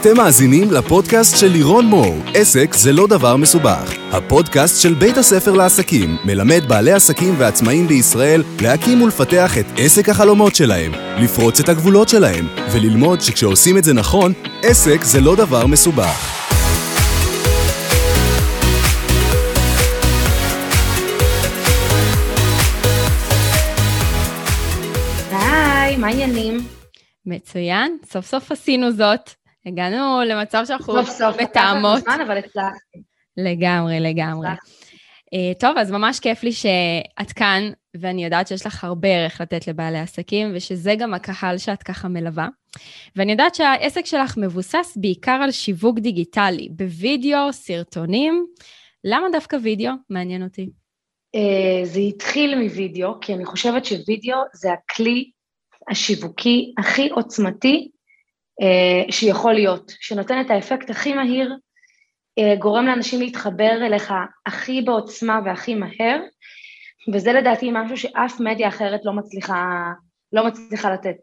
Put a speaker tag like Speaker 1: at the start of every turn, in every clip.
Speaker 1: אתם מאזינים לפודקאסט של לירון מור, עסק זה לא דבר מסובך. הפודקאסט של בית הספר לעסקים מלמד בעלי עסקים ועצמאים בישראל להקים ולפתח את עסק החלומות שלהם, לפרוץ את הגבולות שלהם, וללמוד שכשעושים את זה נכון, עסק זה לא דבר מסובך.
Speaker 2: היי, מה העניינים?
Speaker 3: מצוין, סוף סוף עשינו זאת. הגענו למצב שאנחנו
Speaker 2: סוף סוף, לקח
Speaker 3: מתאמות.
Speaker 2: זמן, אבל הצלחתי.
Speaker 3: לגמרי, לגמרי. אה, טוב, אז ממש כיף לי שאת כאן, ואני יודעת שיש לך הרבה ערך לתת לבעלי עסקים, ושזה גם הקהל שאת ככה מלווה. ואני יודעת שהעסק שלך מבוסס בעיקר על שיווק דיגיטלי, בווידאו, סרטונים. למה דווקא וידאו? מעניין אותי.
Speaker 2: אה, זה התחיל מווידאו, כי אני חושבת שווידאו זה הכלי השיווקי הכי עוצמתי שיכול להיות, שנותן את האפקט הכי מהיר, אה, גורם לאנשים להתחבר אליך הכי בעוצמה והכי מהר, וזה לדעתי משהו שאף מדיה אחרת לא מצליחה, לא מצליחה לתת.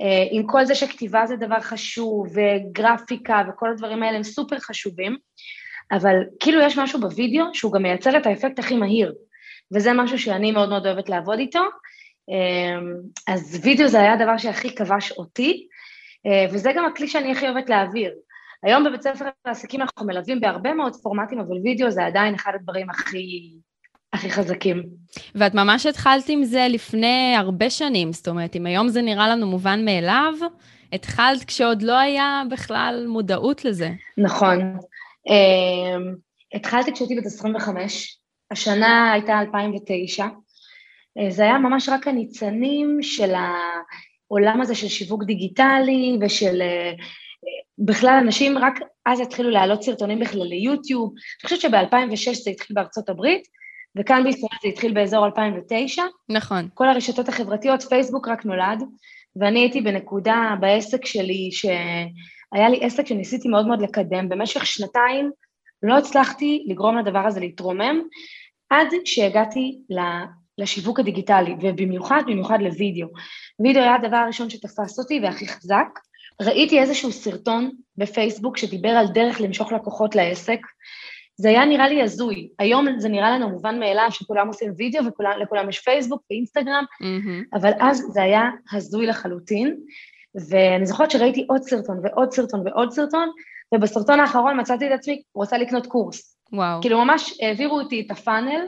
Speaker 2: אה, עם כל זה שכתיבה זה דבר חשוב, וגרפיקה וכל הדברים האלה הם סופר חשובים, אבל כאילו יש משהו בווידאו שהוא גם מייצר את האפקט הכי מהיר, וזה משהו שאני מאוד מאוד אוהבת לעבוד איתו. אז וידאו זה היה הדבר שהכי כבש אותי, וזה גם הכלי שאני הכי אוהבת להעביר. היום בבית ספר לעסקים אנחנו מלווים בהרבה מאוד פורמטים, אבל וידאו זה עדיין אחד הדברים הכי, הכי חזקים.
Speaker 3: ואת ממש התחלת עם זה לפני הרבה שנים, זאת אומרת, אם היום זה נראה לנו מובן מאליו, התחלת כשעוד לא היה בכלל מודעות לזה.
Speaker 2: נכון. Um, התחלתי כשהייתי בת 25, השנה הייתה 2009, uh, זה היה ממש רק הניצנים של העולם הזה של שיווק דיגיטלי ושל... Uh, בכלל אנשים רק אז התחילו להעלות סרטונים בכלל ליוטיוב, אני חושבת שב-2006 זה התחיל בארצות הברית, וכאן בישראל זה התחיל באזור 2009.
Speaker 3: נכון.
Speaker 2: כל הרשתות החברתיות, פייסבוק רק נולד, ואני הייתי בנקודה בעסק שלי, שהיה לי עסק שניסיתי מאוד מאוד לקדם, במשך שנתיים לא הצלחתי לגרום לדבר הזה להתרומם, עד שהגעתי לשיווק הדיגיטלי, ובמיוחד, במיוחד לוידאו. וידאו היה הדבר הראשון שתפס אותי והכי חזק. ראיתי איזשהו סרטון בפייסבוק שדיבר על דרך למשוך לקוחות לעסק. זה היה נראה לי הזוי. היום זה נראה לנו מובן מאליו שכולם עושים וידאו ולכולם יש פייסבוק ואינסטגרם, mm-hmm. אבל אז זה היה הזוי לחלוטין. ואני זוכרת שראיתי עוד סרטון ועוד סרטון ועוד סרטון, ובסרטון האחרון מצאתי את עצמי רוצה לקנות קורס.
Speaker 3: וואו.
Speaker 2: כאילו ממש העבירו אותי את הפאנל,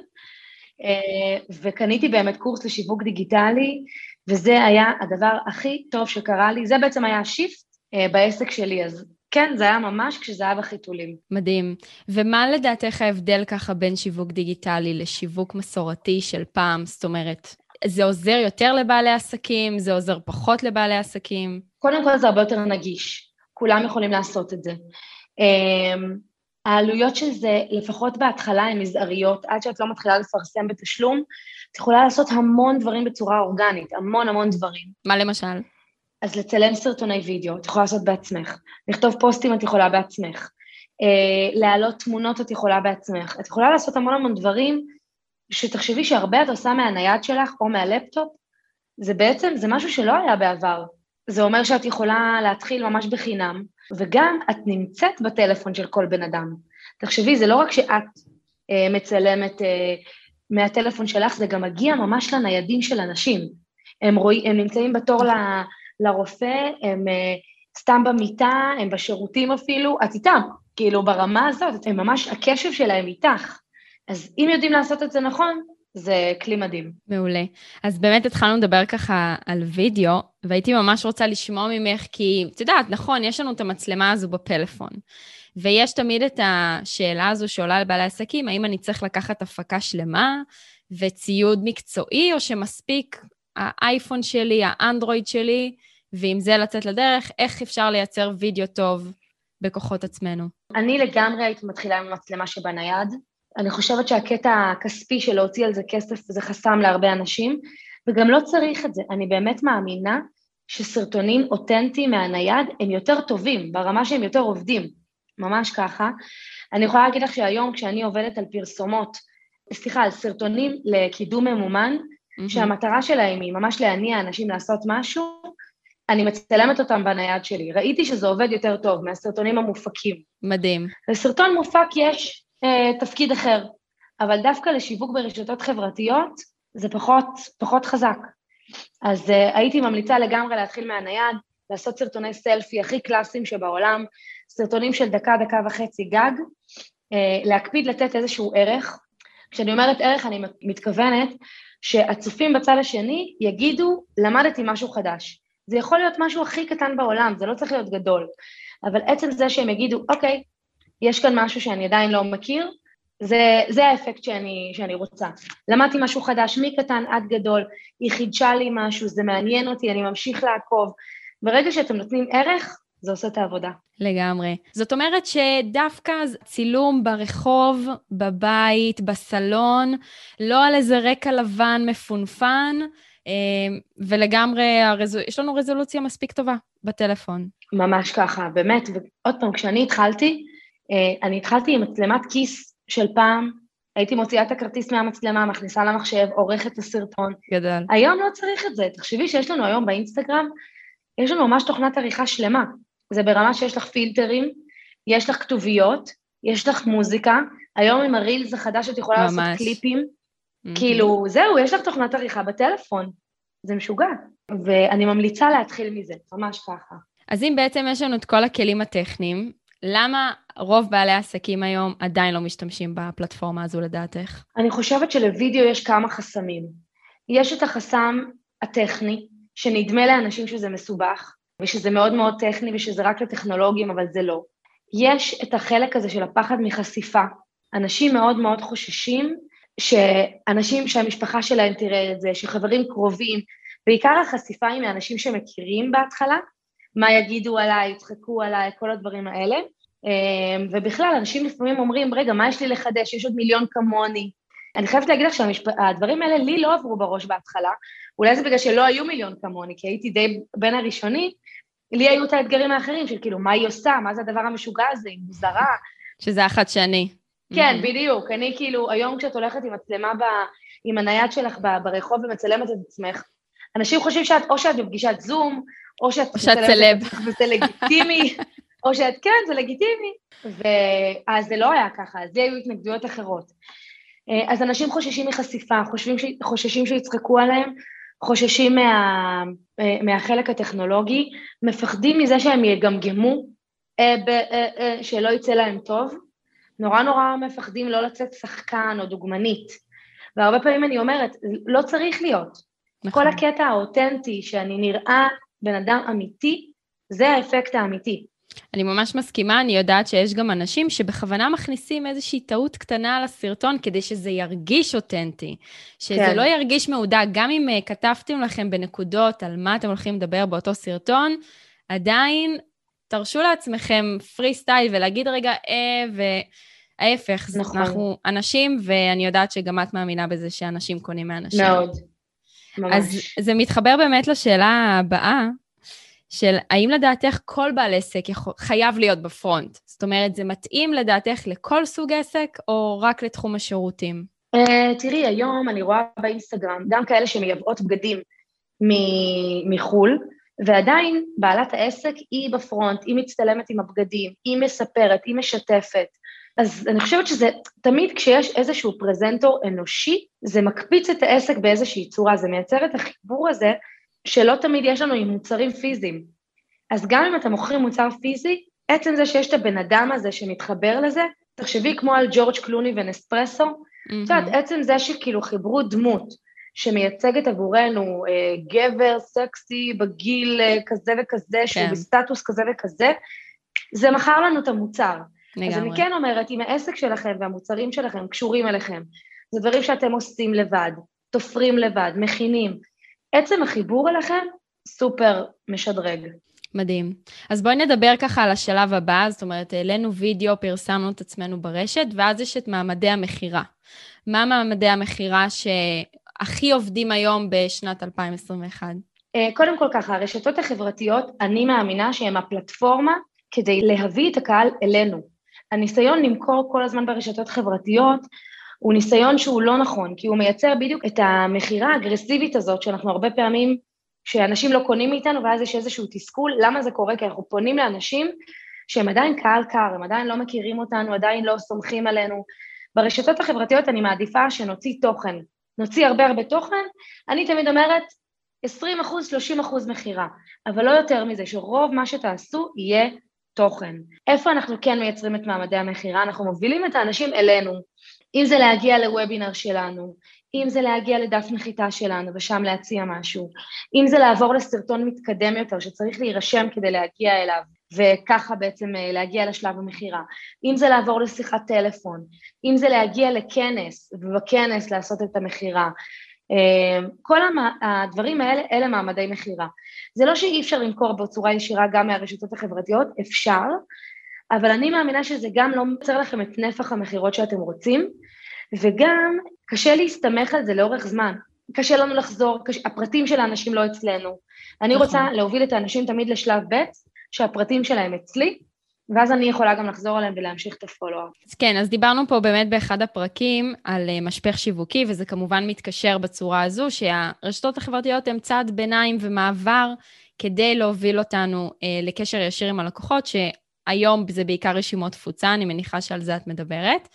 Speaker 2: וקניתי באמת קורס לשיווק דיגיטלי, וזה היה הדבר הכי טוב שקרה לי, זה בעצם היה השיפט בעסק שלי, אז כן, זה היה ממש כשזה היה בחיתולים.
Speaker 3: מדהים. ומה לדעתך ההבדל ככה בין שיווק דיגיטלי לשיווק מסורתי של פעם? זאת אומרת, זה עוזר יותר לבעלי עסקים? זה עוזר פחות לבעלי עסקים?
Speaker 2: קודם כל זה הרבה יותר נגיש, כולם יכולים לעשות את זה. העלויות של זה, לפחות בהתחלה, הן מזעריות, עד שאת לא מתחילה לפרסם בתשלום, את יכולה לעשות המון דברים בצורה אורגנית, המון המון דברים.
Speaker 3: מה למשל?
Speaker 2: אז לצלם סרטוני וידאו, את יכולה לעשות בעצמך, לכתוב פוסטים את יכולה בעצמך, אה, להעלות תמונות את יכולה בעצמך, את יכולה לעשות המון המון דברים שתחשבי שהרבה את עושה מהנייד שלך או מהלפטופ, זה בעצם, זה משהו שלא היה בעבר. זה אומר שאת יכולה להתחיל ממש בחינם, וגם את נמצאת בטלפון של כל בן אדם. תחשבי, זה לא רק שאת אה, מצלמת אה, מהטלפון שלך, זה גם מגיע ממש לניידים של אנשים. הם, רואי, הם נמצאים בתור ל, לרופא, הם אה, סתם במיטה, הם בשירותים אפילו, את איתם, כאילו ברמה הזאת, הם ממש, הקשב שלהם איתך. אז אם יודעים לעשות את זה נכון, זה כלי מדהים.
Speaker 3: מעולה. אז באמת התחלנו לדבר ככה על וידאו, והייתי ממש רוצה לשמוע ממך, כי את יודעת, נכון, יש לנו את המצלמה הזו בפלאפון, ויש תמיד את השאלה הזו שעולה לבעלי עסקים, האם אני צריך לקחת הפקה שלמה וציוד מקצועי, או שמספיק האייפון שלי, האנדרואיד שלי, ועם זה לצאת לדרך, איך אפשר לייצר וידאו טוב בכוחות עצמנו?
Speaker 2: אני לגמרי הייתי מתחילה עם המצלמה שבנייד, אני חושבת שהקטע הכספי של להוציא על זה כסף זה חסם להרבה אנשים, וגם לא צריך את זה. אני באמת מאמינה שסרטונים אותנטיים מהנייד הם יותר טובים, ברמה שהם יותר עובדים, ממש ככה. אני יכולה להגיד לך שהיום כשאני עובדת על פרסומות, סליחה, על סרטונים לקידום ממומן, mm-hmm. שהמטרה שלהם היא ממש להניע אנשים לעשות משהו, אני מצלמת אותם בנייד שלי. ראיתי שזה עובד יותר טוב מהסרטונים המופקים.
Speaker 3: מדהים.
Speaker 2: לסרטון מופק יש אה, תפקיד אחר, אבל דווקא לשיווק ברשתות חברתיות זה פחות, פחות חזק. אז אה, הייתי ממליצה לגמרי להתחיל מהנייד, לעשות סרטוני סלפי הכי קלאסיים שבעולם, סרטונים של דקה, דקה וחצי גג, אה, להקפיד לתת איזשהו ערך. כשאני אומרת ערך אני מתכוונת שהצופים בצד השני יגידו, למדתי משהו חדש. זה יכול להיות משהו הכי קטן בעולם, זה לא צריך להיות גדול, אבל עצם זה שהם יגידו, אוקיי, יש כאן משהו שאני עדיין לא מכיר, זה, זה האפקט שאני, שאני רוצה. למדתי משהו חדש, מקטן עד גדול, היא חידשה לי משהו, זה מעניין אותי, אני ממשיך לעקוב. ברגע שאתם נותנים ערך, זה עושה את העבודה.
Speaker 3: לגמרי. זאת אומרת שדווקא צילום ברחוב, בבית, בסלון, לא על איזה רקע לבן מפונפן, אה, ולגמרי, הרזו... יש לנו רזולוציה מספיק טובה בטלפון.
Speaker 2: ממש ככה, באמת, ועוד פעם, כשאני התחלתי, אני התחלתי עם מצלמת כיס של פעם, הייתי מוציאה את הכרטיס מהמצלמה, מכניסה למחשב, עורכת את הסרטון.
Speaker 3: גדל.
Speaker 2: היום לא צריך את זה. תחשבי שיש לנו היום באינסטגרם, יש לנו ממש תוכנת עריכה שלמה. זה ברמה שיש לך פילטרים, יש לך כתוביות, יש לך מוזיקה, היום עם הרילס החדש את יכולה ממש. לעשות קליפים. Mm-hmm. כאילו, זהו, יש לך תוכנת עריכה בטלפון. זה משוגע. ואני ממליצה להתחיל מזה, ממש ככה.
Speaker 3: אז אם בעצם יש לנו את כל הכלים הטכניים, למה רוב בעלי העסקים היום עדיין לא משתמשים בפלטפורמה הזו לדעתך?
Speaker 2: אני חושבת שלוידאו יש כמה חסמים. יש את החסם הטכני, שנדמה לאנשים שזה מסובך, ושזה מאוד מאוד טכני ושזה רק לטכנולוגים, אבל זה לא. יש את החלק הזה של הפחד מחשיפה. אנשים מאוד מאוד חוששים שאנשים, שהמשפחה שלהם תראה את זה, שחברים קרובים, בעיקר החשיפה היא מאנשים שמכירים בהתחלה, מה יגידו עליי, יצחקו עליי, כל הדברים האלה. אמ, ובכלל, אנשים לפעמים אומרים, רגע, מה יש לי לחדש? יש עוד מיליון כמוני. אני חייבת להגיד לך שהדברים האלה לי לא עברו בראש בהתחלה, אולי זה בגלל שלא היו מיליון כמוני, כי הייתי די בין הראשונים, לי היו את האתגרים האחרים של כאילו, מה היא עושה, מה זה הדבר המשוגע הזה, היא מוזרה.
Speaker 3: שזה החדשני.
Speaker 2: כן, mm-hmm. בדיוק. אני כאילו, היום כשאת הולכת עם מצלמה, ב, עם הנייד שלך ברחוב ומצלמת את עצמך, אנשים חושבים שאת, או שאת בפגישת זום, או שאת...
Speaker 3: או שאת סלב.
Speaker 2: וזה לגיטימי, או שאת, כן, זה לגיטימי. ואז זה לא היה ככה, אז זה היו התנגדויות אחרות. אה, אז אנשים חוששים מחשיפה, חושבים ש... חוששים שיצחקו עליהם, חוששים מה... אה, מהחלק הטכנולוגי, מפחדים מזה שהם יגמגמו, אה. שלא יצא להם טוב, נורא נורא מפחדים לא לצאת שחקן או דוגמנית. והרבה פעמים אני אומרת, לא צריך להיות. נכון. כל הקטע האותנטי, שאני נראה בן אדם אמיתי, זה האפקט האמיתי.
Speaker 3: אני ממש מסכימה, אני יודעת שיש גם אנשים שבכוונה מכניסים איזושהי טעות קטנה על הסרטון כדי שזה ירגיש אותנטי. שזה כן. לא ירגיש מעודה, גם אם uh, כתבתם לכם בנקודות על מה אתם הולכים לדבר באותו סרטון, עדיין תרשו לעצמכם פרי סטייל ולהגיד רגע אה, וההפך. נכון. אנחנו אנשים, ואני יודעת שגם את מאמינה בזה שאנשים קונים מאנשים.
Speaker 2: מאוד. ממש.
Speaker 3: אז זה מתחבר באמת לשאלה הבאה, של האם לדעתך כל בעל עסק יכול, חייב להיות בפרונט? זאת אומרת, זה מתאים לדעתך לכל סוג עסק או רק לתחום השירותים?
Speaker 2: Uh, תראי, היום אני רואה באינסטגרם גם כאלה שמייבאות בגדים מחו"ל, ועדיין בעלת העסק היא בפרונט, היא מצטלמת עם הבגדים, היא מספרת, היא משתפת. אז אני חושבת שזה, תמיד כשיש איזשהו פרזנטור אנושי, זה מקפיץ את העסק באיזושהי צורה, זה מייצר את החיבור הזה שלא תמיד יש לנו עם מוצרים פיזיים. אז גם אם אתה מוכרים מוצר פיזי, עצם זה שיש את הבן אדם הזה שמתחבר לזה, תחשבי כמו על ג'ורג' קלוני ונספרסו, את יודעת, עצם זה שכאילו חיברו דמות שמייצגת עבורנו אה, גבר סקסי בגיל אה, כזה וכזה, כן. שהוא בסטטוס כזה וכזה, זה מכר לנו את המוצר. לגמרי. אז אני כן אומרת, אם העסק שלכם והמוצרים שלכם קשורים אליכם, זה דברים שאתם עושים לבד, תופרים לבד, מכינים, עצם החיבור אליכם סופר משדרג.
Speaker 3: מדהים. אז בואי נדבר ככה על השלב הבא, זאת אומרת, העלינו וידאו, פרסמנו את עצמנו ברשת, ואז יש את מעמדי המכירה. מה מעמדי המכירה שהכי עובדים היום בשנת 2021?
Speaker 2: אה, קודם כל ככה, הרשתות החברתיות, אני מאמינה שהן הפלטפורמה כדי להביא את הקהל אלינו. הניסיון למכור כל הזמן ברשתות חברתיות הוא ניסיון שהוא לא נכון, כי הוא מייצר בדיוק את המכירה האגרסיבית הזאת, שאנחנו הרבה פעמים שאנשים לא קונים מאיתנו ואז יש איזשהו תסכול, למה זה קורה? כי אנחנו פונים לאנשים שהם עדיין קהל קר, הם עדיין לא מכירים אותנו, עדיין לא סומכים עלינו. ברשתות החברתיות אני מעדיפה שנוציא תוכן, נוציא הרבה הרבה תוכן, אני תמיד אומרת 20 אחוז, 30 אחוז מכירה, אבל לא יותר מזה, שרוב מה שתעשו יהיה תוכן. איפה אנחנו כן מייצרים את מעמדי המכירה? אנחנו מובילים את האנשים אלינו, אם זה להגיע לוובינר שלנו, אם זה להגיע לדף נחיתה שלנו ושם להציע משהו, אם זה לעבור לסרטון מתקדם יותר שצריך להירשם כדי להגיע אליו וככה בעצם אה, להגיע לשלב המכירה, אם זה לעבור לשיחת טלפון, אם זה להגיע לכנס ובכנס לעשות את המכירה, כל הדברים האלה, אלה מעמדי מכירה. זה לא שאי אפשר למכור בצורה ישירה גם מהרשתות החברתיות, אפשר, אבל אני מאמינה שזה גם לא מייצר לכם את נפח המכירות שאתם רוצים, וגם קשה להסתמך על זה לאורך זמן. קשה לנו לחזור, קש... הפרטים של האנשים לא אצלנו. אני רוצה נכון. להוביל את האנשים תמיד לשלב ב', שהפרטים שלהם אצלי, ואז אני יכולה גם לחזור עליהם ולהמשיך את הפולו-אפ.
Speaker 3: כן, אז דיברנו פה באמת באחד הפרקים על אה, משפך שיווקי, וזה כמובן מתקשר בצורה הזו, שהרשתות החברתיות הן צעד ביניים ומעבר כדי להוביל אותנו אה, לקשר ישיר עם הלקוחות, שהיום זה בעיקר רשימות תפוצה, אני מניחה שעל זה את מדברת.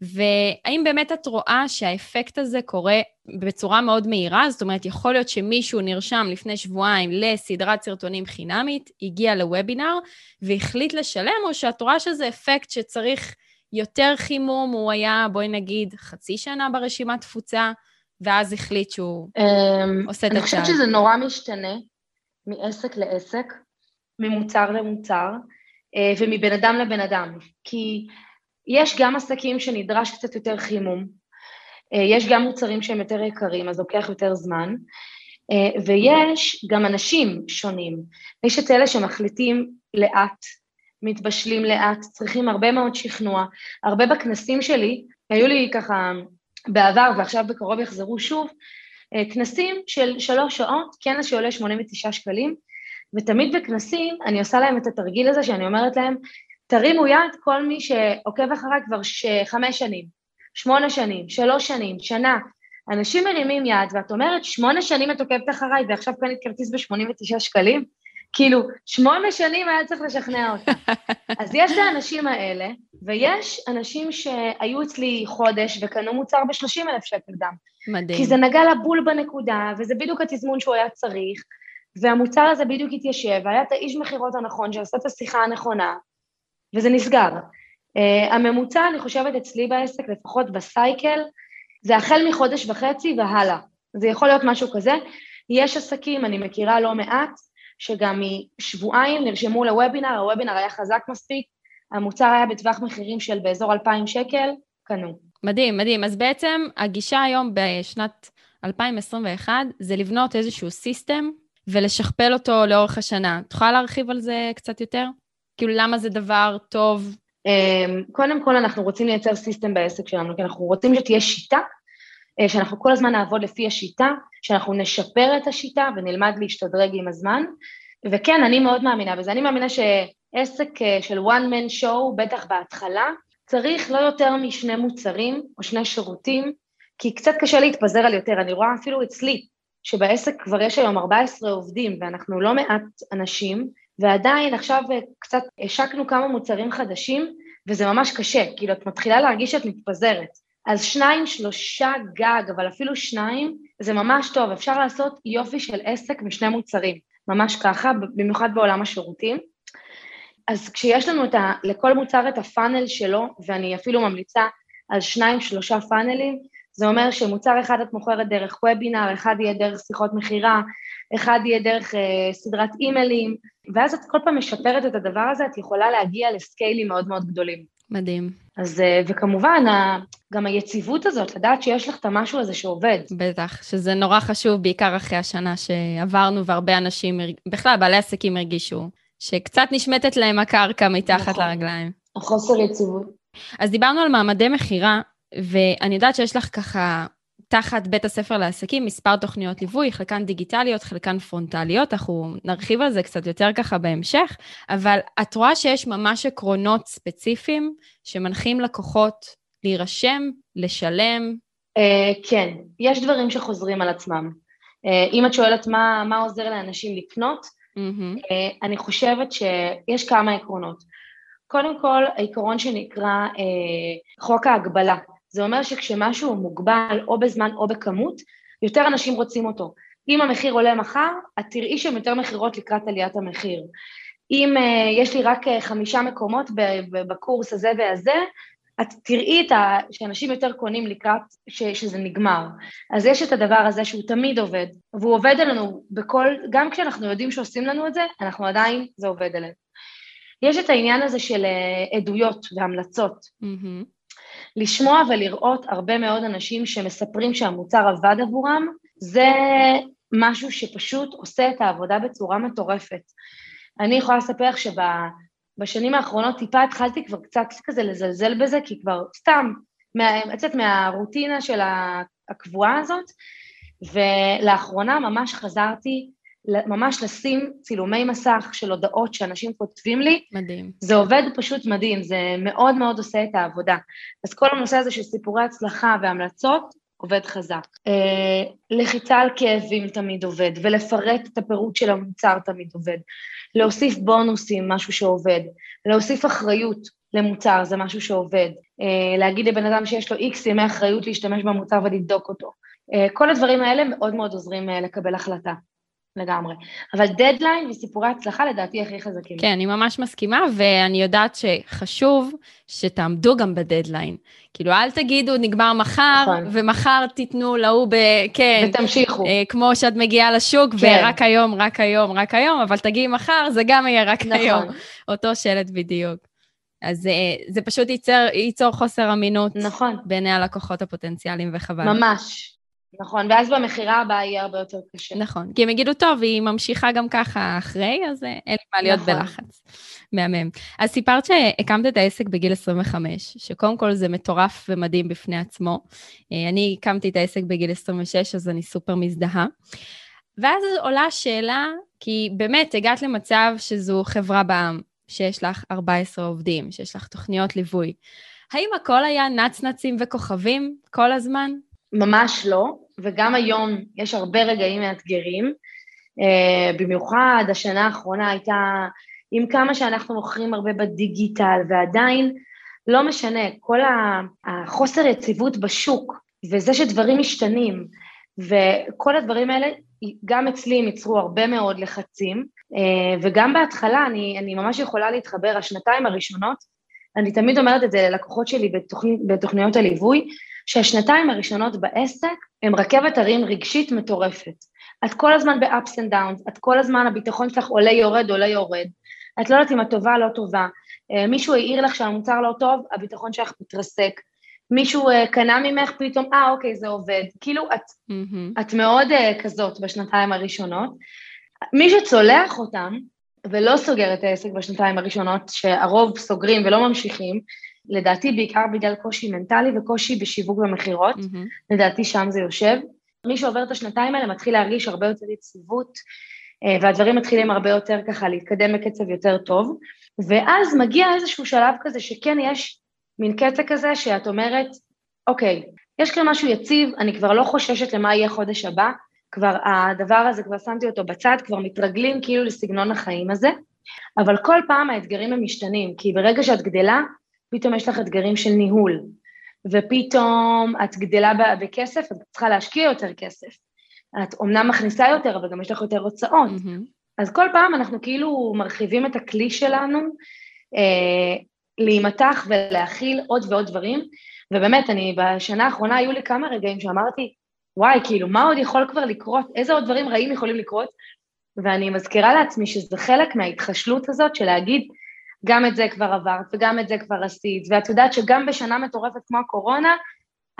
Speaker 3: והאם באמת את רואה שהאפקט הזה קורה בצורה מאוד מהירה? זאת אומרת, יכול להיות שמישהו נרשם לפני שבועיים לסדרת סרטונים חינמית, הגיע לוובינר והחליט לשלם, או שאת רואה שזה אפקט שצריך יותר חימום, הוא היה, בואי נגיד, חצי שנה ברשימת תפוצה, ואז החליט שהוא אמ, עושה את הצעד.
Speaker 2: אני חושבת שזה נורא משתנה מעסק לעסק, ממוצר למוצר, אה, ומבן אדם לבן אדם. כי יש גם עסקים שנדרש קצת יותר חימום, אה, יש גם מוצרים שהם יותר יקרים, אז לוקח יותר זמן, אה, ויש גם אנשים שונים. יש את אלה שמחליטים לאט, מתבשלים לאט, צריכים הרבה מאוד שכנוע. הרבה בכנסים שלי, היו לי ככה בעבר ועכשיו בקרוב יחזרו שוב, אה, כנסים של שלוש שעות, כנס שעולה 89 שקלים, ותמיד בכנסים אני עושה להם את התרגיל הזה שאני אומרת להם, תרימו יד כל מי שעוקב אחריי כבר ש... חמש שנים, שמונה שנים, שלוש שנים, שנה. אנשים מרימים יד ואת אומרת, שמונה שנים את עוקבת אחריי ועכשיו קנית כרטיס ב-89 שקלים? כאילו, שמונה שנים היה צריך לשכנע אותה. אז יש את האנשים האלה, ויש אנשים שהיו אצלי חודש וקנו מוצר ב-30 אלף שקל דם.
Speaker 3: מדהים.
Speaker 2: כי זה נגע לבול בנקודה, וזה בדיוק התזמון שהוא היה צריך, והמוצר הזה בדיוק התיישב, והיה את האיש מכירות הנכון שעשה את השיחה הנכונה, וזה נסגר. Uh, הממוצע, אני חושבת, אצלי בעסק, לפחות בסייקל, זה החל מחודש וחצי והלאה. זה יכול להיות משהו כזה. יש עסקים, אני מכירה לא מעט, שגם משבועיים נרשמו לוובינר, הוובינר היה חזק מספיק, המוצר היה בטווח מחירים של באזור 2,000 שקל, קנו.
Speaker 3: מדהים, מדהים. אז בעצם הגישה היום בשנת 2021 זה לבנות איזשהו סיסטם ולשכפל אותו לאורך השנה. את יכולה להרחיב על זה קצת יותר? כאילו, למה זה דבר טוב?
Speaker 2: אמ, קודם כל, אנחנו רוצים לייצר סיסטם בעסק שלנו, כי אנחנו רוצים שתהיה שיטה, אה, שאנחנו כל הזמן נעבוד לפי השיטה, שאנחנו נשפר את השיטה ונלמד להשתדרג עם הזמן. וכן, אני מאוד מאמינה בזה. אני מאמינה שעסק אה, של one man show, בטח בהתחלה, צריך לא יותר משני מוצרים או שני שירותים, כי קצת קשה להתפזר על יותר. אני רואה אפילו אצלי, שבעסק כבר יש היום 14 עובדים ואנחנו לא מעט אנשים, ועדיין עכשיו אה, קצת השקנו כמה מוצרים חדשים, וזה ממש קשה, כאילו את מתחילה להרגיש שאת מתפזרת. אז שניים, שלושה גג, אבל אפילו שניים, זה ממש טוב, אפשר לעשות יופי של עסק משני מוצרים, ממש ככה, במיוחד בעולם השירותים. אז כשיש לנו את ה, לכל מוצר את הפאנל שלו, ואני אפילו ממליצה על שניים, שלושה פאנלים, זה אומר שמוצר אחד את מוכרת דרך וובינר, אחד יהיה דרך שיחות מכירה, אחד יהיה דרך אה, סדרת אימיילים, ואז את כל פעם משפרת את הדבר הזה, את יכולה להגיע לסקיילים מאוד מאוד גדולים.
Speaker 3: מדהים.
Speaker 2: אז, אה, וכמובן, גם היציבות הזאת, לדעת שיש לך את המשהו הזה שעובד.
Speaker 3: בטח, שזה נורא חשוב, בעיקר אחרי השנה שעברנו, והרבה אנשים, בכלל, בעלי עסקים הרגישו שקצת נשמטת להם הקרקע מתחת נכון. לרגליים.
Speaker 2: החוסר יציבות.
Speaker 3: אז דיברנו על מעמדי מכירה, ואני יודעת שיש לך ככה, תחת בית הספר לעסקים, מספר תוכניות ליווי, חלקן דיגיטליות, חלקן פרונטליות, אנחנו נרחיב על זה קצת יותר ככה בהמשך, אבל את רואה שיש ממש עקרונות ספציפיים שמנחים לקוחות להירשם, לשלם?
Speaker 2: Uh, כן, יש דברים שחוזרים על עצמם. אה, אם את שואלת מה, מה עוזר לאנשים לקנות, mm-hmm. אני חושבת שיש כמה עקרונות. קודם כל, העיקרון שנקרא חוק ההגבלה. זה אומר שכשמשהו מוגבל או בזמן או בכמות, יותר אנשים רוצים אותו. אם המחיר עולה מחר, את תראי שם יותר מכירות לקראת עליית המחיר. אם uh, יש לי רק uh, חמישה מקומות בקורס הזה והזה, את תראי את ה... שאנשים יותר קונים לקראת ש... שזה נגמר. אז יש את הדבר הזה שהוא תמיד עובד, והוא עובד עלינו בכל, גם כשאנחנו יודעים שעושים לנו את זה, אנחנו עדיין, זה עובד עלינו. יש את העניין הזה של uh, עדויות והמלצות. Mm-hmm. לשמוע ולראות הרבה מאוד אנשים שמספרים שהמוצר עבד עבורם, זה משהו שפשוט עושה את העבודה בצורה מטורפת. אני יכולה לספר לך שבשנים האחרונות טיפה התחלתי כבר קצת כזה לזלזל בזה, כי כבר סתם, יצאת מהרוטינה של הקבועה הזאת, ולאחרונה ממש חזרתי ממש לשים צילומי מסך של הודעות שאנשים כותבים לי.
Speaker 3: מדהים.
Speaker 2: זה עובד פשוט מדהים, זה מאוד מאוד עושה את העבודה. אז כל הנושא הזה של סיפורי הצלחה והמלצות, עובד חזק. אה, לחיצה על כאבים תמיד עובד, ולפרט את הפירוט של המוצר תמיד עובד. להוסיף בונוסים, משהו שעובד. להוסיף אחריות למוצר, זה משהו שעובד. אה, להגיד לבן אדם שיש לו איקס ימי אחריות להשתמש במוצר ולבדוק אותו. אה, כל הדברים האלה מאוד מאוד עוזרים לקבל החלטה. לגמרי. אבל דדליין וסיפורי הצלחה לדעתי הכי חזקים.
Speaker 3: כן, אני ממש מסכימה, ואני יודעת שחשוב שתעמדו גם בדדליין. כאילו, אל תגידו, נגמר מחר, נכון. ומחר תיתנו להוא ב... כן.
Speaker 2: ותמשיכו.
Speaker 3: אה, כמו שאת מגיעה לשוק, כן. ורק היום, רק היום, רק היום, אבל תגיעי מחר, זה גם יהיה רק נכון. היום. אותו שלט בדיוק. אז אה, זה פשוט ייצר, ייצור חוסר אמינות.
Speaker 2: נכון.
Speaker 3: בעיני הלקוחות הפוטנציאליים, וחבל.
Speaker 2: ממש. נכון, ואז במכירה הבאה יהיה הרבה יותר קשה.
Speaker 3: נכון, כי הם יגידו, טוב, היא ממשיכה גם ככה אחרי, אז אה, אין לי מה להיות נכון. בלחץ. מהמם. אז סיפרת שהקמת את העסק בגיל 25, שקודם כל זה מטורף ומדהים בפני עצמו. אה, אני הקמתי את העסק בגיל 26, אז אני סופר מזדהה. ואז עולה השאלה, כי באמת הגעת למצב שזו חברה בעם, שיש לך 14 עובדים, שיש לך תוכניות ליווי. האם הכל היה נצנצים וכוכבים כל הזמן?
Speaker 2: ממש לא, וגם היום יש הרבה רגעים מאתגרים. Uh, במיוחד השנה האחרונה הייתה, עם כמה שאנחנו מוכרים הרבה בדיגיטל, ועדיין, לא משנה, כל החוסר יציבות בשוק, וזה שדברים משתנים, וכל הדברים האלה, גם אצלי הם ייצרו הרבה מאוד לחצים, uh, וגם בהתחלה אני, אני ממש יכולה להתחבר, השנתיים הראשונות, אני תמיד אומרת את זה ללקוחות שלי בתוכני, בתוכניות הליווי, שהשנתיים הראשונות בעסק הם רכבת הרים רגשית מטורפת. את כל הזמן ב-ups and downs, את כל הזמן הביטחון שלך עולה יורד עולה יורד. את לא יודעת אם את טובה לא טובה. אה, מישהו העיר לך שהמוצר לא טוב, הביטחון שלך מתרסק. מישהו uh, קנה ממך פתאום, אה אוקיי זה עובד. כאילו את, mm-hmm. את מאוד uh, כזאת בשנתיים הראשונות. מי שצולח אותם ולא סוגר את העסק בשנתיים הראשונות, שהרוב סוגרים ולא ממשיכים, לדעתי בעיקר בגלל קושי מנטלי וקושי בשיווק ומכירות, mm-hmm. לדעתי שם זה יושב. מי שעובר את השנתיים האלה מתחיל להרגיש הרבה יותר יציבות, אה, והדברים מתחילים הרבה יותר ככה להתקדם בקצב יותר טוב, ואז מגיע איזשהו שלב כזה שכן יש מין קטע כזה שאת אומרת, אוקיי, יש כאן משהו יציב, אני כבר לא חוששת למה יהיה חודש הבא, כבר הדבר הזה, כבר שמתי אותו בצד, כבר מתרגלים כאילו לסגנון החיים הזה, אבל כל פעם האתגרים הם משתנים, כי ברגע שאת גדלה, פתאום יש לך אתגרים של ניהול, ופתאום את גדלה בכסף, את צריכה להשקיע יותר כסף. את אומנם מכניסה יותר, אבל גם יש לך יותר הוצאות. Mm-hmm. אז כל פעם אנחנו כאילו מרחיבים את הכלי שלנו אה, להימתח ולהכיל עוד ועוד דברים, ובאמת, אני בשנה האחרונה היו לי כמה רגעים שאמרתי, וואי, כאילו, מה עוד יכול כבר לקרות? איזה עוד דברים רעים יכולים לקרות? ואני מזכירה לעצמי שזה חלק מההתחשלות הזאת של להגיד, גם את זה כבר עברת וגם את זה כבר עשית, ואת יודעת שגם בשנה מטורפת כמו הקורונה,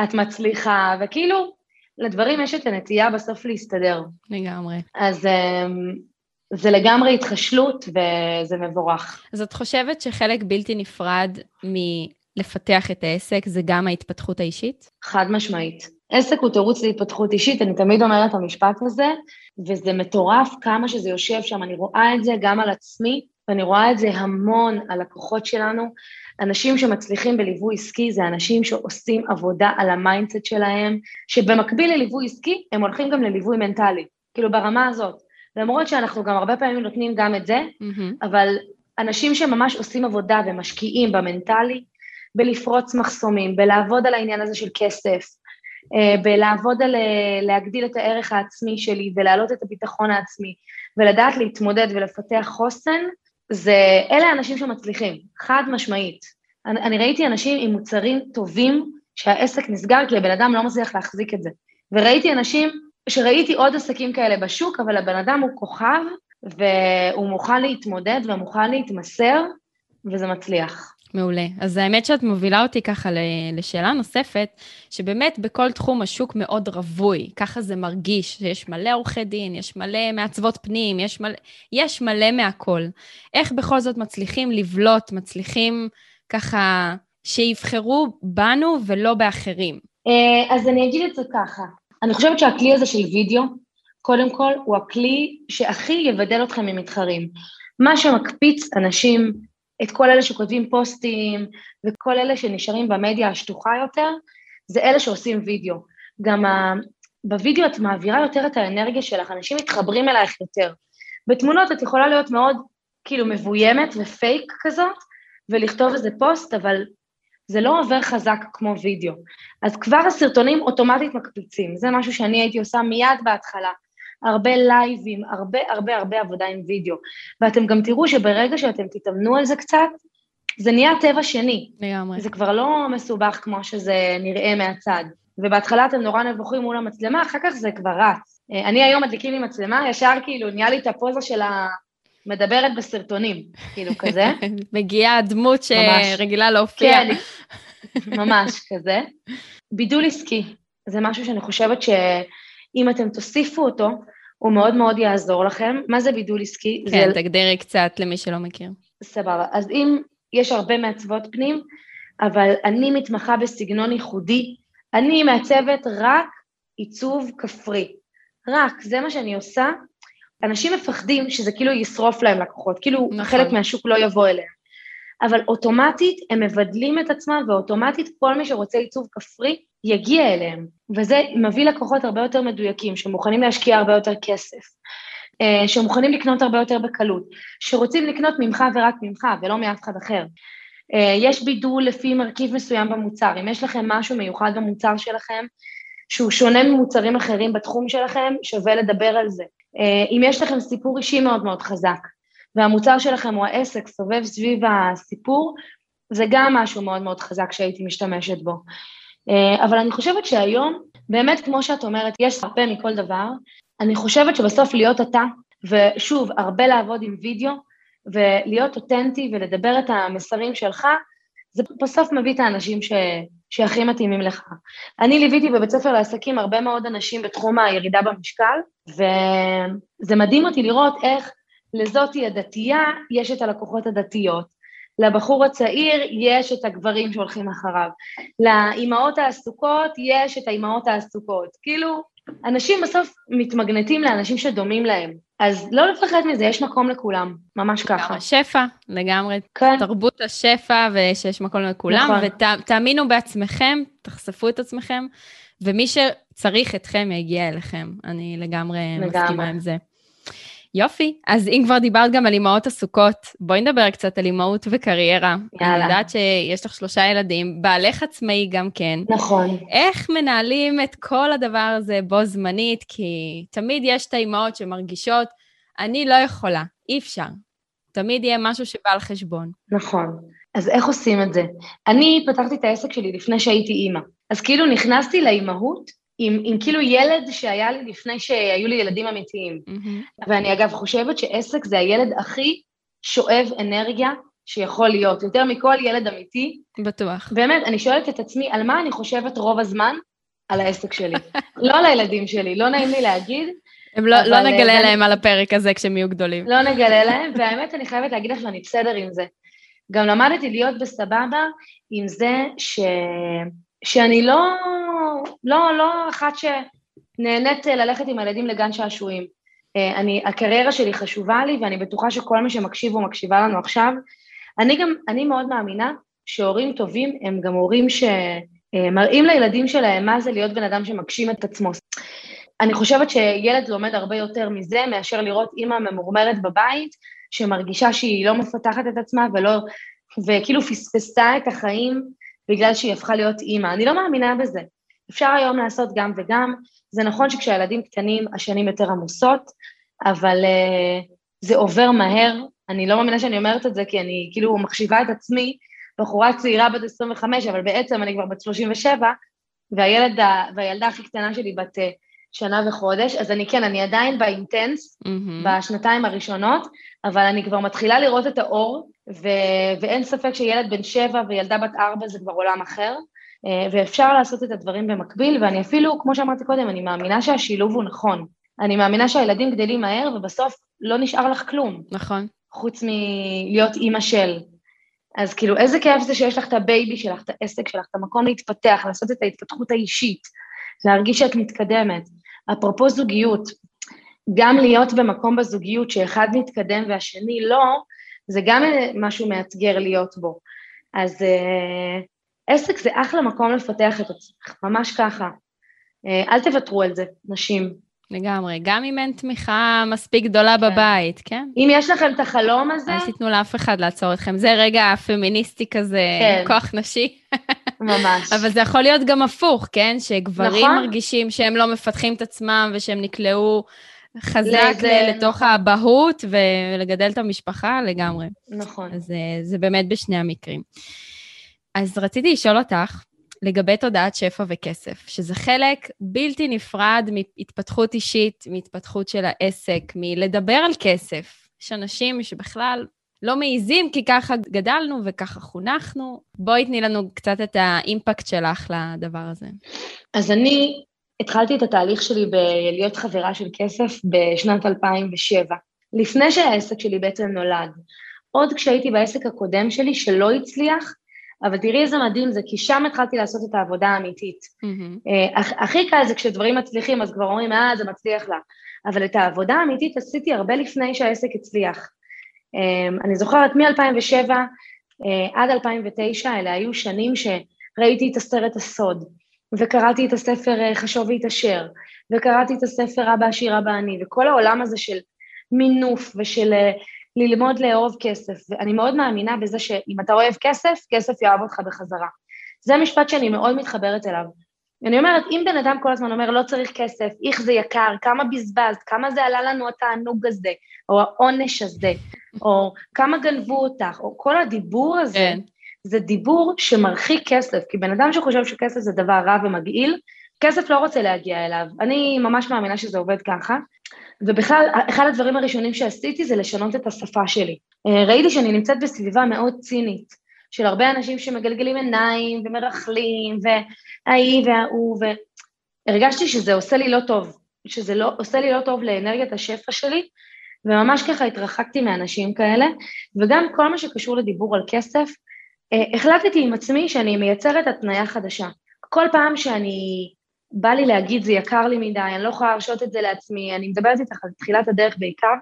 Speaker 2: את מצליחה, וכאילו, לדברים יש את הנטייה בסוף להסתדר.
Speaker 3: לגמרי.
Speaker 2: אז אמ, זה לגמרי התחשלות וזה מבורך.
Speaker 3: אז את חושבת שחלק בלתי נפרד מלפתח את העסק זה גם ההתפתחות האישית?
Speaker 2: חד משמעית. עסק הוא תירוץ להתפתחות אישית, אני תמיד אומרת את המשפט הזה, וזה מטורף כמה שזה יושב שם, אני רואה את זה גם על עצמי, ואני רואה את זה המון על לקוחות שלנו. אנשים שמצליחים בליווי עסקי זה אנשים שעושים עבודה על המיינדסט שלהם, שבמקביל לליווי עסקי, הם הולכים גם לליווי מנטלי. כאילו ברמה הזאת. למרות שאנחנו גם הרבה פעמים נותנים גם את זה, mm-hmm. אבל אנשים שממש עושים עבודה ומשקיעים במנטלי, בלפרוץ מחסומים, בלעבוד על העניין הזה של כסף, אה, בלעבוד על אה, להגדיל את הערך העצמי שלי ולהעלות את הביטחון העצמי ולדעת להתמודד ולפתח חוסן, זה, אלה האנשים שמצליחים, חד משמעית. אני, אני ראיתי אנשים עם מוצרים טובים שהעסק נסגר כי הבן אדם לא מצליח להחזיק את זה. וראיתי אנשים, שראיתי עוד עסקים כאלה בשוק, אבל הבן אדם הוא כוכב והוא מוכן להתמודד ומוכן להתמסר, וזה מצליח.
Speaker 3: מעולה. אז האמת שאת מובילה אותי ככה לשאלה נוספת, שבאמת בכל תחום השוק מאוד רווי, ככה זה מרגיש, שיש מלא עורכי דין, יש מלא מעצבות פנים, יש מלא, יש מלא מהכל. איך בכל זאת מצליחים לבלוט, מצליחים ככה שיבחרו בנו ולא באחרים?
Speaker 2: אה, אז אני אגיד את זה ככה, אני חושבת שהכלי הזה של וידאו, קודם כל, הוא הכלי שהכי יבדל אתכם ממתחרים. מה שמקפיץ אנשים את כל אלה שכותבים פוסטים וכל אלה שנשארים במדיה השטוחה יותר, זה אלה שעושים וידאו. גם ה... בווידאו את מעבירה יותר את האנרגיה שלך, אנשים מתחברים אלייך יותר. בתמונות את יכולה להיות מאוד כאילו מבוימת ופייק כזאת, ולכתוב איזה פוסט, אבל זה לא עובר חזק כמו וידאו. אז כבר הסרטונים אוטומטית מקפיצים, זה משהו שאני הייתי עושה מיד בהתחלה. הרבה לייבים, הרבה הרבה הרבה עבודה עם וידאו. ואתם גם תראו שברגע שאתם תתאמנו על זה קצת, זה נהיה טבע שני.
Speaker 3: לגמרי.
Speaker 2: זה כבר לא מסובך כמו שזה נראה מהצד. ובהתחלה אתם נורא נבוכים מול המצלמה, אחר כך זה כבר רץ. אה, אני היום מדליקים לי מצלמה, ישר כאילו נהיה לי את הפוזה של המדברת בסרטונים, כאילו כזה.
Speaker 3: מגיעה הדמות שרגילה להופיע.
Speaker 2: כן, ממש כזה. בידול עסקי, זה משהו שאני חושבת ש... אם אתם תוסיפו אותו, הוא מאוד מאוד יעזור לכם. מה זה בידול עסקי?
Speaker 3: כן,
Speaker 2: זה...
Speaker 3: תגדירי קצת למי שלא מכיר.
Speaker 2: סבבה. אז אם יש הרבה מעצבות פנים, אבל אני מתמחה בסגנון ייחודי, אני מעצבת רק עיצוב כפרי. רק, זה מה שאני עושה. אנשים מפחדים שזה כאילו ישרוף להם לקוחות, כאילו נכון. חלק מהשוק לא יבוא אליהם. אבל אוטומטית הם מבדלים את עצמם, ואוטומטית כל מי שרוצה עיצוב כפרי יגיע אליהם, וזה מביא לקוחות הרבה יותר מדויקים, שמוכנים להשקיע הרבה יותר כסף, אה, שמוכנים לקנות הרבה יותר בקלות, שרוצים לקנות ממך ורק ממך ולא מאף אחד אחר. אה, יש בידול לפי מרכיב מסוים במוצר, אם יש לכם משהו מיוחד במוצר שלכם, שהוא שונה ממוצרים אחרים בתחום שלכם, שווה לדבר על זה. אה, אם יש לכם סיפור אישי מאוד מאוד חזק, והמוצר שלכם או העסק סובב סביב הסיפור, זה גם משהו מאוד מאוד חזק שהייתי משתמשת בו. אה, אבל אני חושבת שהיום, באמת, כמו שאת אומרת, יש הרבה מכל דבר. אני חושבת שבסוף להיות אתה, ושוב, הרבה לעבוד עם וידאו, ולהיות אותנטי ולדבר את המסרים שלך, זה בסוף מביא את האנשים ש... שהכי מתאימים לך. אני ליוויתי בבית ספר לעסקים הרבה מאוד אנשים בתחום הירידה במשקל, וזה מדהים אותי לראות איך לזאתי הדתייה יש את הלקוחות הדתיות, לבחור הצעיר יש את הגברים שהולכים אחריו, לאימהות העסוקות יש את האימהות העסוקות. כאילו, אנשים בסוף מתמגנטים לאנשים שדומים להם. אז לא לפחד מזה, יש מקום לכולם, ממש ככה.
Speaker 3: שפע, לגמרי. כן. תרבות השפע ושיש מקום לכולם, נכון. ותאמינו בעצמכם, תחשפו את עצמכם, ומי שצריך אתכם יגיע אליכם. אני לגמרי, לגמרי. מסכימה עם זה. יופי, אז אם כבר דיברת גם על אימהות עסוקות, בואי נדבר קצת על אימהות וקריירה. יאללה. אני יודעת שיש לך שלושה ילדים, בעלך עצמאי גם כן.
Speaker 2: נכון.
Speaker 3: איך מנהלים את כל הדבר הזה בו זמנית? כי תמיד יש את האימהות שמרגישות, אני לא יכולה, אי אפשר. תמיד יהיה משהו שבא על חשבון.
Speaker 2: נכון. אז איך עושים את זה? אני פתחתי את העסק שלי לפני שהייתי אימא. אז כאילו נכנסתי לאימהות עם, עם כאילו ילד שהיה לי לפני שהיו לי ילדים אמיתיים. Mm-hmm. ואני אגב חושבת שעסק זה הילד הכי שואב אנרגיה שיכול להיות, יותר מכל ילד אמיתי.
Speaker 3: בטוח.
Speaker 2: באמת, אני שואלת את עצמי, על מה אני חושבת רוב הזמן? על העסק שלי. לא על הילדים שלי, לא נעים לי להגיד.
Speaker 3: הם לא, לא נגלה ואני... להם על הפרק הזה כשהם יהיו גדולים.
Speaker 2: לא נגלה להם, והאמת, אני חייבת להגיד לך שאני בסדר עם זה. גם למדתי להיות בסבבה עם זה ש... שאני לא, לא, לא אחת שנהנית ללכת עם הילדים לגן שעשועים. אה, אני, הקריירה שלי חשובה לי, ואני בטוחה שכל מי שמקשיב או מקשיבה לנו עכשיו, אני גם, אני מאוד מאמינה שהורים טובים הם גם הורים שמראים לילדים שלהם מה זה להיות בן אדם שמגשים את עצמו. אני חושבת שילד לומד הרבה יותר מזה מאשר לראות אימא ממורמרת בבית, שמרגישה שהיא לא מפתחת את עצמה ולא, וכאילו פספסה את החיים בגלל שהיא הפכה להיות אימא. אני לא מאמינה בזה. אפשר היום לעשות גם וגם. זה נכון שכשהילדים קטנים השנים יותר עמוסות, אבל uh, זה עובר מהר. אני לא מאמינה שאני אומרת את זה, כי אני כאילו מחשיבה את עצמי, בחורה צעירה בת 25, אבל בעצם אני כבר בת 37, והילד, והילדה הכי קטנה שלי בת אה, שנה וחודש, אז אני כן, אני עדיין באינטנס, mm-hmm. בשנתיים הראשונות, אבל אני כבר מתחילה לראות את האור, ו... ואין ספק שילד בן שבע וילדה בת ארבע זה כבר עולם אחר, אה, ואפשר לעשות את הדברים במקביל, ואני אפילו, כמו שאמרתי קודם, אני מאמינה שהשילוב הוא נכון. אני מאמינה שהילדים גדלים מהר, ובסוף לא נשאר לך כלום.
Speaker 3: נכון.
Speaker 2: חוץ מלהיות אימא של. אז כאילו, איזה כיף זה שיש לך את הבייבי שלך, את העסק שלך, את המקום להתפתח, לעשות את ההתפתחות האישית, להרגיש שאת מתקדמת. אפרופו זוגיות, גם להיות במקום בזוגיות שאחד מתקדם והשני לא, זה גם משהו מאתגר להיות בו. אז uh, עסק זה אחלה מקום לפתח את עצמך, ממש ככה. Uh, אל תוותרו על זה, נשים.
Speaker 3: לגמרי, גם אם אין תמיכה מספיק גדולה כן. בבית, כן?
Speaker 2: אם יש לכם את החלום הזה...
Speaker 3: אל תיתנו לאף אחד לעצור אתכם. זה רגע פמיניסטי כזה, כן. כוח נשי.
Speaker 2: ממש.
Speaker 3: אבל זה יכול להיות גם הפוך, כן? שגברים נכון. מרגישים שהם לא מפתחים את עצמם ושהם נקלעו חזק לזה... לתוך האבהות ולגדל את המשפחה לגמרי.
Speaker 2: נכון.
Speaker 3: אז אה, זה באמת בשני המקרים. אז רציתי לשאול אותך, לגבי תודעת שפע וכסף, שזה חלק בלתי נפרד מהתפתחות אישית, מהתפתחות של העסק, מלדבר על כסף. יש אנשים שבכלל לא מעיזים כי ככה גדלנו וככה חונכנו. בואי תני לנו קצת את האימפקט שלך לדבר הזה.
Speaker 2: אז אני התחלתי את התהליך שלי בלהיות חברה של כסף בשנת 2007, לפני שהעסק שלי בעצם נולד. עוד כשהייתי בעסק הקודם שלי, שלא הצליח, אבל תראי איזה מדהים זה, כי שם התחלתי לעשות את העבודה האמיתית. Mm-hmm. הכי קל זה כשדברים מצליחים, אז כבר אומרים, אה, זה מצליח לה. אבל את העבודה האמיתית עשיתי הרבה לפני שהעסק הצליח. אה, אני זוכרת מ-2007 עד 2009, אלה היו שנים שראיתי את הסרט הסוד, וקראתי את הספר חשוב והתעשר, וקראתי את הספר אבא עשיר אבא אני, וכל העולם הזה של מינוף ושל ללמוד לאהוב כסף, ואני מאוד מאמינה בזה שאם אתה אוהב כסף, כסף יאהב אותך בחזרה. זה משפט שאני מאוד מתחברת אליו. אני אומרת, אם בן אדם כל הזמן אומר, לא צריך כסף, איך זה יקר, כמה בזבזת, כמה זה עלה לנו התענוג הזה, או העונש הזה, או כמה גנבו אותך, או כל הדיבור הזה, כן. זה דיבור שמרחיק כסף, כי בן אדם שחושב שכסף זה דבר רע ומגעיל, כסף לא רוצה להגיע אליו. אני ממש מאמינה שזה עובד ככה. ובכלל, אחד הדברים הראשונים שעשיתי זה לשנות את השפה שלי. אה, ראיתי שאני נמצאת בסביבה מאוד צינית, של הרבה אנשים שמגלגלים עיניים ומרכלים, והאי וההוא, והרגשתי שזה עושה לי לא טוב, שזה לא, עושה לי לא טוב לאנרגיית השפע שלי, וממש ככה התרחקתי מאנשים כאלה, וגם כל מה שקשור לדיבור על כסף, אה, החלטתי עם עצמי שאני מייצרת התניה חדשה. כל פעם שאני בא לי להגיד, זה יקר לי מדי, אני לא יכולה להרשות את זה לעצמי, אני מדברת איתך על תחילת הדרך בעיקר,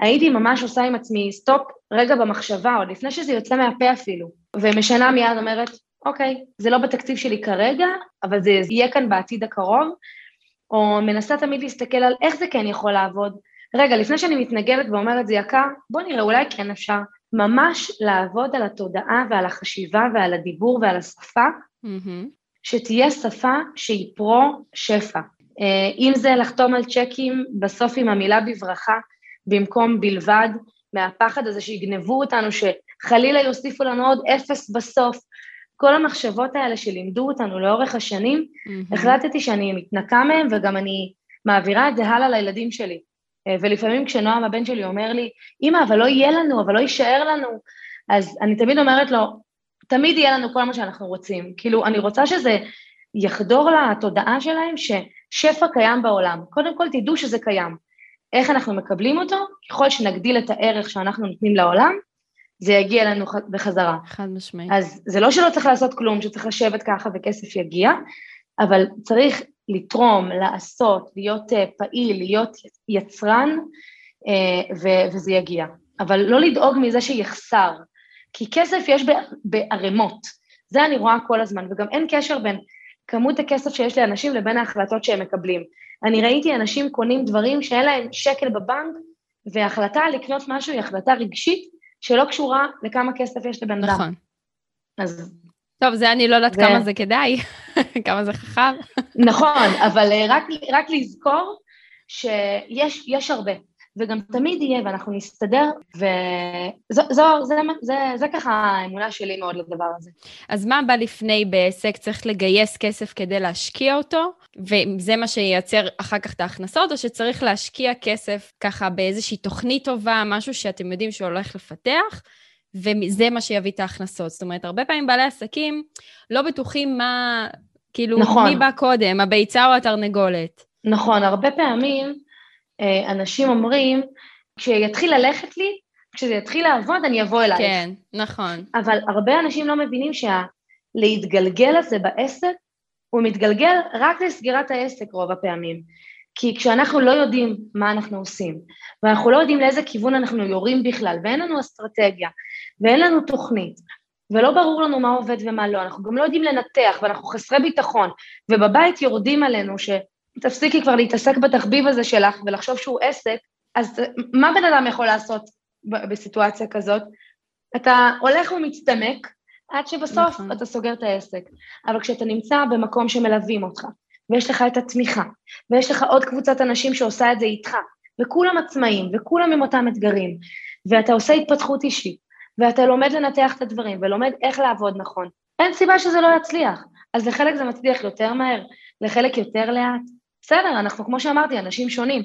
Speaker 2: הייתי ממש עושה עם עצמי סטופ רגע במחשבה, עוד לפני שזה יוצא מהפה אפילו, ומשנה מיד אומרת, אוקיי, זה לא בתקציב שלי כרגע, אבל זה יהיה כאן בעתיד הקרוב, או מנסה תמיד להסתכל על איך זה כן יכול לעבוד. רגע, לפני שאני מתנגדת ואומרת זה יקר, בוא נראה, אולי כן אפשר. ממש לעבוד על התודעה ועל החשיבה ועל הדיבור ועל השפה, mm-hmm. שתהיה שפה שהיא פרו-שפע. אה, אם זה לחתום על צ'קים בסוף עם המילה בברכה במקום בלבד, מהפחד הזה שיגנבו אותנו, שחלילה יוסיפו לנו עוד אפס בסוף. כל המחשבות האלה שלימדו אותנו לאורך השנים, mm-hmm. החלטתי שאני מתנקה מהם וגם אני מעבירה את זה הלאה לילדים שלי. אה, ולפעמים כשנועם הבן שלי אומר לי, אמא, אבל לא יהיה לנו, אבל לא יישאר לנו, אז אני תמיד אומרת לו, תמיד יהיה לנו כל מה שאנחנו רוצים. כאילו, אני רוצה שזה יחדור לתודעה שלהם ששפע קיים בעולם. קודם כל, תדעו שזה קיים. איך אנחנו מקבלים אותו? ככל שנגדיל את הערך שאנחנו נותנים לעולם, זה יגיע אלינו בחזרה.
Speaker 3: חד משמעי.
Speaker 2: אז זה לא שלא צריך לעשות כלום, שצריך לשבת ככה וכסף יגיע, אבל צריך לתרום, לעשות, להיות אה, פעיל, להיות יצרן, אה, וזה יגיע. אבל לא לדאוג מזה שיחסר. כי כסף יש בערימות, זה אני רואה כל הזמן, וגם אין קשר בין כמות הכסף שיש לאנשים לבין ההחלטות שהם מקבלים. אני ראיתי אנשים קונים דברים שאין להם שקל בבנק, והחלטה לקנות משהו היא החלטה רגשית שלא קשורה לכמה כסף יש לבן אדם.
Speaker 3: נכון.
Speaker 2: אז...
Speaker 3: טוב, זה אני לא יודעת ו... כמה זה כדאי, כמה זה חכם.
Speaker 2: נכון, אבל אה, רק, רק לזכור שיש הרבה. וגם תמיד יהיה, ואנחנו נסתדר, וזו זה, זה, זה, זה ככה האמונה שלי מאוד לדבר הזה.
Speaker 3: אז מה בא לפני בעסק? צריך לגייס כסף כדי להשקיע אותו, וזה מה שייצר אחר כך את ההכנסות, או שצריך להשקיע כסף ככה באיזושהי תוכנית טובה, משהו שאתם יודעים שהוא הולך לפתח, וזה מה שיביא את ההכנסות. זאת אומרת, הרבה פעמים בעלי עסקים לא בטוחים מה, כאילו, נכון. מי בא קודם, הביצה או התרנגולת.
Speaker 2: נכון, הרבה פעמים אנשים אומרים, כשיתחיל ללכת לי, כשזה יתחיל לעבוד, אני אבוא אלייך.
Speaker 3: כן, נכון.
Speaker 2: אבל הרבה אנשים לא מבינים שהלהתגלגל הזה בעסק, הוא מתגלגל רק לסגירת העסק רוב הפעמים. כי כשאנחנו לא יודעים מה אנחנו עושים, ואנחנו לא יודעים לאיזה כיוון אנחנו יורים בכלל, ואין לנו אסטרטגיה, ואין לנו תוכנית, ולא ברור לנו מה עובד ומה לא, אנחנו גם לא יודעים לנתח, ואנחנו חסרי ביטחון, ובבית יורדים עלינו ש... תפסיקי כבר להתעסק בתחביב הזה שלך ולחשוב שהוא עסק, אז מה בן אדם יכול לעשות בסיטואציה כזאת? אתה הולך ומצטמק עד שבסוף נכון. אתה סוגר את העסק. אבל כשאתה נמצא במקום שמלווים אותך, ויש לך את התמיכה, ויש לך עוד קבוצת אנשים שעושה את זה איתך, וכולם עצמאים, וכולם עם אותם אתגרים, ואתה עושה התפתחות אישית, ואתה לומד לנתח את הדברים, ולומד איך לעבוד נכון, אין סיבה שזה לא יצליח. אז לחלק זה מצליח יותר מהר, לחלק יותר לאט, בסדר, אנחנו, כמו שאמרתי, אנשים שונים.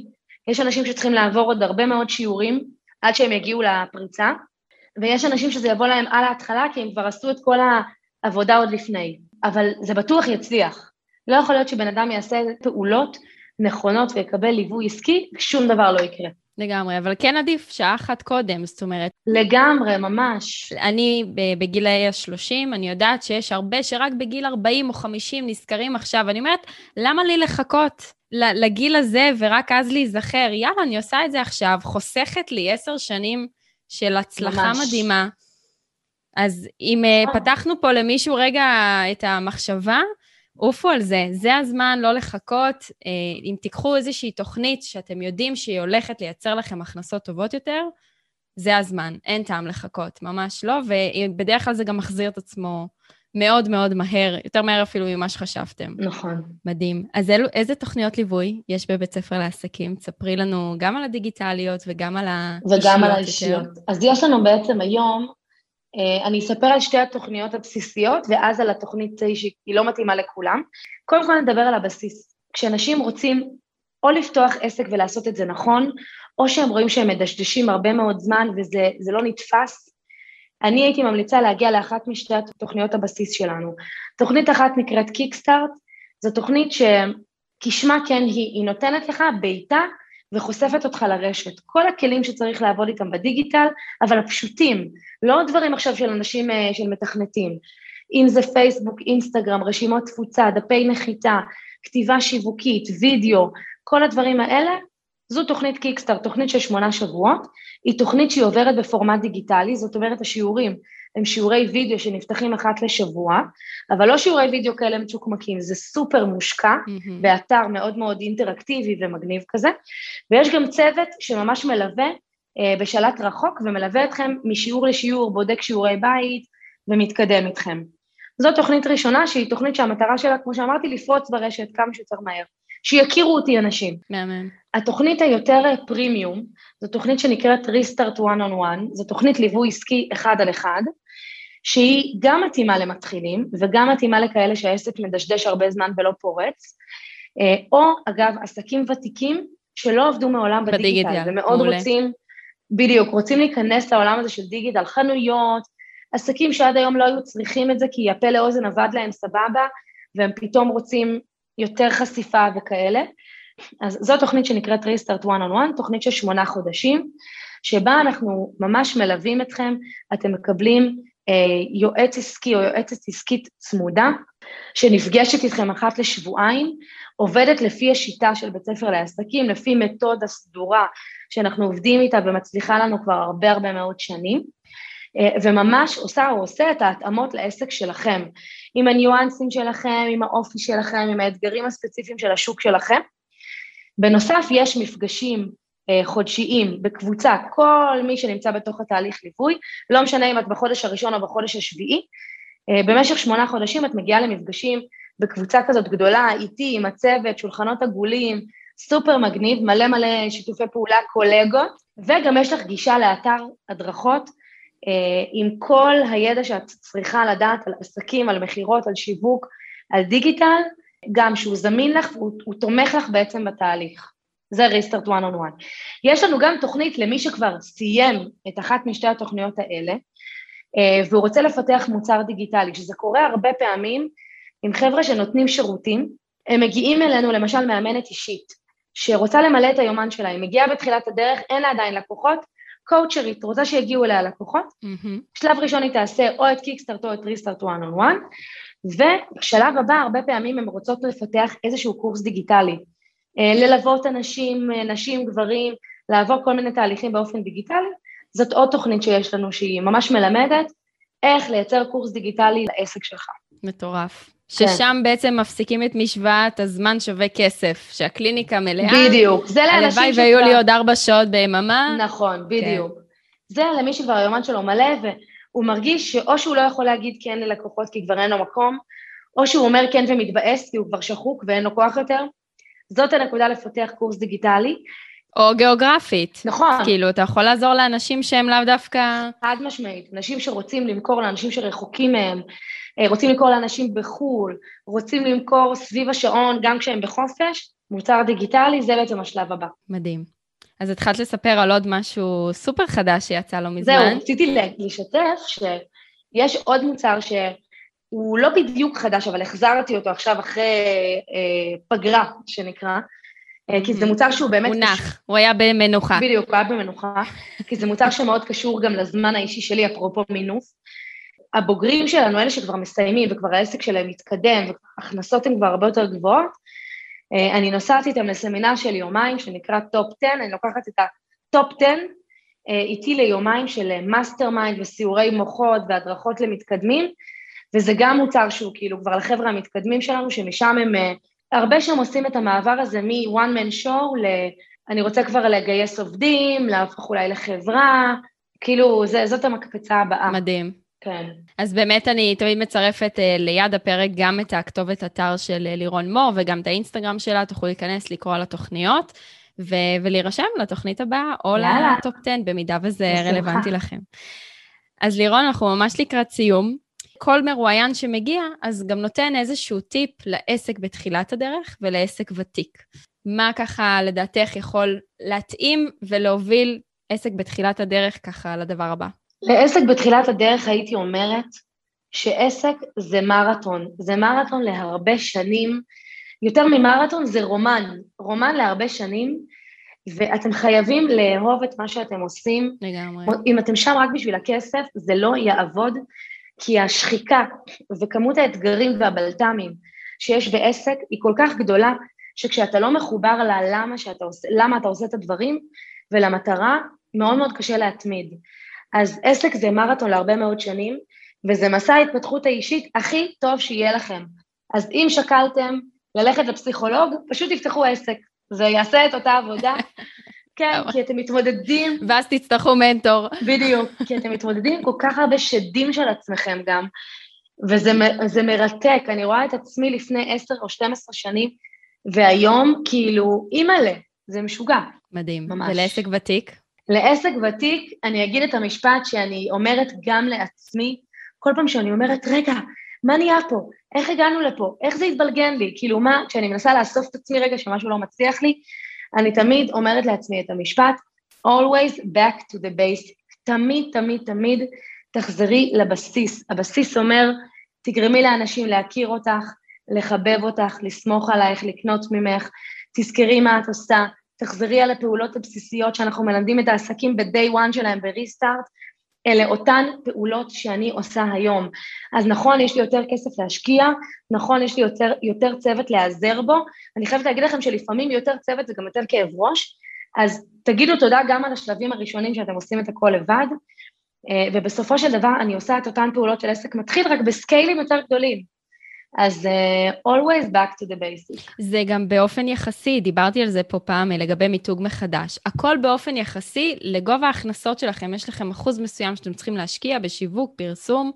Speaker 2: יש אנשים שצריכים לעבור עוד הרבה מאוד שיעורים עד שהם יגיעו לפריצה, ויש אנשים שזה יבוא להם על ההתחלה, כי הם כבר עשו את כל העבודה עוד לפני. אבל זה בטוח יצליח. לא יכול להיות שבן אדם יעשה פעולות נכונות ויקבל ליווי עסקי, ושום דבר לא יקרה.
Speaker 3: לגמרי, אבל כן עדיף שעה אחת קודם, זאת אומרת...
Speaker 2: לגמרי, ממש.
Speaker 3: אני בגילאי ה-30, אני יודעת שיש הרבה שרק בגיל 40 או 50 נזכרים עכשיו. אני אומרת, למה לי לחכות לגיל הזה ורק אז להיזכר? יאללה, אני עושה את זה עכשיו, חוסכת לי עשר שנים של הצלחה ממש. מדהימה. אז אם אה, פתחנו פה למישהו רגע את המחשבה, עופו על זה, זה הזמן לא לחכות. אה, אם תיקחו איזושהי תוכנית שאתם יודעים שהיא הולכת לייצר לכם הכנסות טובות יותר, זה הזמן, אין טעם לחכות, ממש לא, ובדרך כלל זה גם מחזיר את עצמו מאוד מאוד מהר, יותר מהר אפילו ממה שחשבתם.
Speaker 2: נכון.
Speaker 3: מדהים. אז אלו, איזה תוכניות ליווי יש בבית ספר לעסקים? תספרי לנו גם על הדיגיטליות וגם על האישיות.
Speaker 2: וגם על האישיות. אז יש לנו בעצם היום אני אספר על שתי התוכניות הבסיסיות ואז על התוכנית שהיא לא מתאימה לכולם. קודם כל נדבר על הבסיס. כשאנשים רוצים או לפתוח עסק ולעשות את זה נכון, או שהם רואים שהם מדשדשים הרבה מאוד זמן וזה לא נתפס, אני הייתי ממליצה להגיע לאחת משתי תוכניות הבסיס שלנו. תוכנית אחת נקראת קיקסטארט, זו תוכנית שכשמה כן היא, היא נותנת לך בעיטה וחושפת אותך לרשת. כל הכלים שצריך לעבוד איתם בדיגיטל, אבל הפשוטים, לא דברים עכשיו של אנשים אה, של מתכנתים. אם זה פייסבוק, אינסטגרם, רשימות תפוצה, דפי נחיתה, כתיבה שיווקית, וידאו, כל הדברים האלה, זו תוכנית קיקסטאר, תוכנית של שמונה שבועות, היא תוכנית שהיא עוברת בפורמט דיגיטלי, זאת אומרת השיעורים הם שיעורי וידאו שנפתחים אחת לשבוע, אבל לא שיעורי וידאו כאלה מצ'וקמקים, זה סופר מושקע, mm-hmm. באתר מאוד מאוד אינטראקטיבי ומגניב כזה, ויש גם צוות שממש מלווה אה, בשלט רחוק ומלווה אתכם משיעור לשיעור, בודק שיעורי בית ומתקדם איתכם. זו תוכנית ראשונה שהיא תוכנית שהמטרה שלה, כמו שאמרתי, לפרוץ ברשת כמה שיותר מהר. שיכירו אותי אנשים.
Speaker 3: מאמן.
Speaker 2: התוכנית היותר פרימיום, זו תוכנית שנקראת Restart One on One, זו תוכנית ליווי עסקי אחד על אחד, שהיא גם מתאימה למתחילים וגם מתאימה לכאלה שהעסק מדשדש הרבה זמן ולא פורץ, אה, או אגב עסקים ותיקים שלא עבדו מעולם בדיגיטל, בדיגיטל ומאוד מעולה. רוצים, בדיוק, רוצים להיכנס לעולם הזה של דיגיטל, חנויות, עסקים שעד היום לא היו צריכים את זה כי הפה לאוזן עבד להם סבבה, והם פתאום רוצים יותר חשיפה וכאלה. אז זו תוכנית שנקראת Restart One on One, תוכנית של שמונה חודשים, שבה אנחנו ממש מלווים אתכם, אתם מקבלים יועץ עסקי או יועצת עסקית צמודה, שנפגשת איתכם אחת לשבועיים, עובדת לפי השיטה של בית ספר לעסקים, לפי מתודה סדורה שאנחנו עובדים איתה ומצליחה לנו כבר הרבה הרבה מאוד שנים, אה, וממש עושה או עושה את ההתאמות לעסק שלכם, עם הניואנסים שלכם, עם האופי שלכם, עם האתגרים הספציפיים של השוק שלכם, בנוסף, יש מפגשים אה, חודשיים בקבוצה, כל מי שנמצא בתוך התהליך ליווי, לא משנה אם את בחודש הראשון או בחודש השביעי, אה, במשך שמונה חודשים את מגיעה למפגשים בקבוצה כזאת גדולה, איתי, עם הצוות, שולחנות עגולים, סופר מגניב, מלא מלא שיתופי פעולה, קולגות, וגם יש לך גישה לאתר הדרכות אה, עם כל הידע שאת צריכה לדעת על עסקים, על מכירות, על שיווק, על דיגיטל, גם שהוא זמין לך והוא תומך לך בעצם בתהליך. זה ריסטארט one on one. יש לנו גם תוכנית למי שכבר סיים את אחת משתי התוכניות האלה, אה, והוא רוצה לפתח מוצר דיגיטלי, שזה קורה הרבה פעמים עם חבר'ה שנותנים שירותים, הם מגיעים אלינו, למשל מאמנת אישית, שרוצה למלא את היומן שלה, היא מגיעה בתחילת הדרך, אין לה עדיין לקוחות, קואוצ'רית, רוצה שיגיעו אליה לקוחות, mm-hmm. שלב ראשון היא תעשה או את קיקסטארט או את ריסטארט one on one, ובשלב הבא הרבה פעמים הן רוצות לפתח איזשהו קורס דיגיטלי, ללוות אנשים, אה, נשים, גברים, לעבור כל מיני תהליכים באופן דיגיטלי, זאת עוד תוכנית שיש לנו שהיא ממש מלמדת איך לייצר קורס דיגיטלי לעסק שלך.
Speaker 3: מטורף. כן. ששם בעצם מפסיקים את משוואת הזמן שווה כסף, שהקליניקה מלאה.
Speaker 2: בדיוק, זה לאנשים
Speaker 3: שכבר... הלוואי והיו לי עוד ארבע שעות ביממה.
Speaker 2: נכון, כן. בדיוק. כן. זה למי שכבר היומן שלו מלא, והוא מרגיש שאו שהוא לא יכול להגיד כן ללקוחות כי כבר אין לו מקום, או שהוא אומר כן ומתבאס כי הוא כבר שחוק ואין לו כוח יותר. זאת הנקודה לפתח קורס דיגיטלי.
Speaker 3: או גיאוגרפית.
Speaker 2: נכון.
Speaker 3: כאילו, אתה יכול לעזור לאנשים שהם לאו דווקא...
Speaker 2: חד משמעית. אנשים שרוצים למכור לאנשים שרחוקים מהם, אה, רוצים למכור לאנשים בחו"ל, רוצים למכור סביב השעון גם כשהם בחופש, מוצר דיגיטלי, זה בעצם השלב הבא.
Speaker 3: מדהים. אז התחלת לספר על עוד משהו סופר חדש שיצא לא מזמן.
Speaker 2: זהו, רציתי לשתף שיש עוד מוצר שהוא לא בדיוק חדש, אבל החזרתי אותו עכשיו אחרי אה, פגרה, שנקרא, אה, כי זה מוצר שהוא באמת...
Speaker 3: הוא נח, הוא היה במנוחה.
Speaker 2: בדיוק, הוא היה במנוחה, כי זה מוצר שמאוד קשור גם לזמן האישי שלי, אפרופו מינוס. הבוגרים שלנו, אלה שכבר מסיימים וכבר העסק שלהם מתקדם והכנסות הן כבר הרבה יותר גבוהות, אה, אני נוסעת איתם לסמינר של יומיים שנקרא טופ 10, אני לוקחת את הטופ 10 אה, איתי ליומיים של mastermind וסיורי מוחות והדרכות למתקדמים, וזה גם מוצר שהוא כאילו כבר לחבר'ה המתקדמים שלנו, שמשם הם, אה, הרבה שהם עושים את המעבר הזה מ-one man show ל... אני רוצה כבר לגייס עובדים, להפוך אולי לחברה, כאילו זה, זאת המקפצה הבאה.
Speaker 3: מדהים.
Speaker 2: כן.
Speaker 3: אז באמת אני תמיד מצרפת uh, ליד הפרק גם את הכתובת אתר של uh, לירון מור וגם את האינסטגרם שלה, תוכלו להיכנס, לקרוא על התוכניות ו- ולהירשם לתוכנית הבאה או לטופ 10, במידה וזה רלוונטי לכם. אז לירון, אנחנו ממש לקראת סיום. כל מרואיין שמגיע, אז גם נותן איזשהו טיפ לעסק בתחילת הדרך ולעסק ותיק. מה ככה לדעתך יכול להתאים ולהוביל עסק בתחילת הדרך ככה לדבר הבא?
Speaker 2: לעסק בתחילת הדרך הייתי אומרת שעסק זה מרתון, זה מרתון להרבה שנים, יותר ממרתון זה רומן, רומן להרבה שנים, ואתם חייבים לאהוב את מה שאתם עושים.
Speaker 3: לגמרי.
Speaker 2: אם אתם שם רק בשביל הכסף, זה לא יעבוד, כי השחיקה וכמות האתגרים והבלת"מים שיש בעסק היא כל כך גדולה, שכשאתה לא מחובר ללמה, עושה, למה אתה עושה את הדברים ולמטרה, מאוד מאוד קשה להתמיד. אז עסק זה מרתון להרבה מאוד שנים, וזה מסע ההתפתחות האישית הכי טוב שיהיה לכם. אז אם שקלתם ללכת לפסיכולוג, פשוט תפתחו עסק, זה יעשה את אותה עבודה. כן, כי אתם מתמודדים...
Speaker 3: ואז תצטרכו מנטור.
Speaker 2: בדיוק, כי אתם מתמודדים עם כל כך הרבה שדים של עצמכם גם, וזה מרתק, אני רואה את עצמי לפני עשר או 12 שנים, והיום כאילו, אימא'לה, זה משוגע.
Speaker 3: מדהים. ממש. ולעסק ותיק?
Speaker 2: לעסק ותיק, אני אגיד את המשפט שאני אומרת גם לעצמי, כל פעם שאני אומרת, רגע, מה נהיה פה? איך הגענו לפה? איך זה התבלגן לי? כאילו מה, כשאני מנסה לאסוף את עצמי רגע שמשהו לא מצליח לי, אני תמיד אומרת לעצמי את המשפט, always back to the basic. תמיד, תמיד, תמיד תחזרי לבסיס. הבסיס אומר, תגרמי לאנשים להכיר אותך, לחבב אותך, לסמוך עלייך, לקנות ממך, תזכרי מה את עושה, תחזרי על הפעולות הבסיסיות שאנחנו מלמדים את העסקים ב-day one שלהם ב-restart, אלה אותן פעולות שאני עושה היום. אז נכון, יש לי יותר כסף להשקיע, נכון, יש לי יותר, יותר צוות להיעזר בו, אני חייבת להגיד לכם שלפעמים יותר צוות זה גם יותר כאב ראש, אז תגידו תודה גם על השלבים הראשונים שאתם עושים את הכל לבד, אה, ובסופו של דבר אני עושה את אותן פעולות של עסק מתחיל רק בסקיילים יותר גדולים. אז uh, always back to the basic.
Speaker 3: זה גם באופן יחסי, דיברתי על זה פה פעם לגבי מיתוג מחדש. הכל באופן יחסי לגובה ההכנסות שלכם. יש לכם אחוז מסוים שאתם צריכים להשקיע בשיווק, פרסום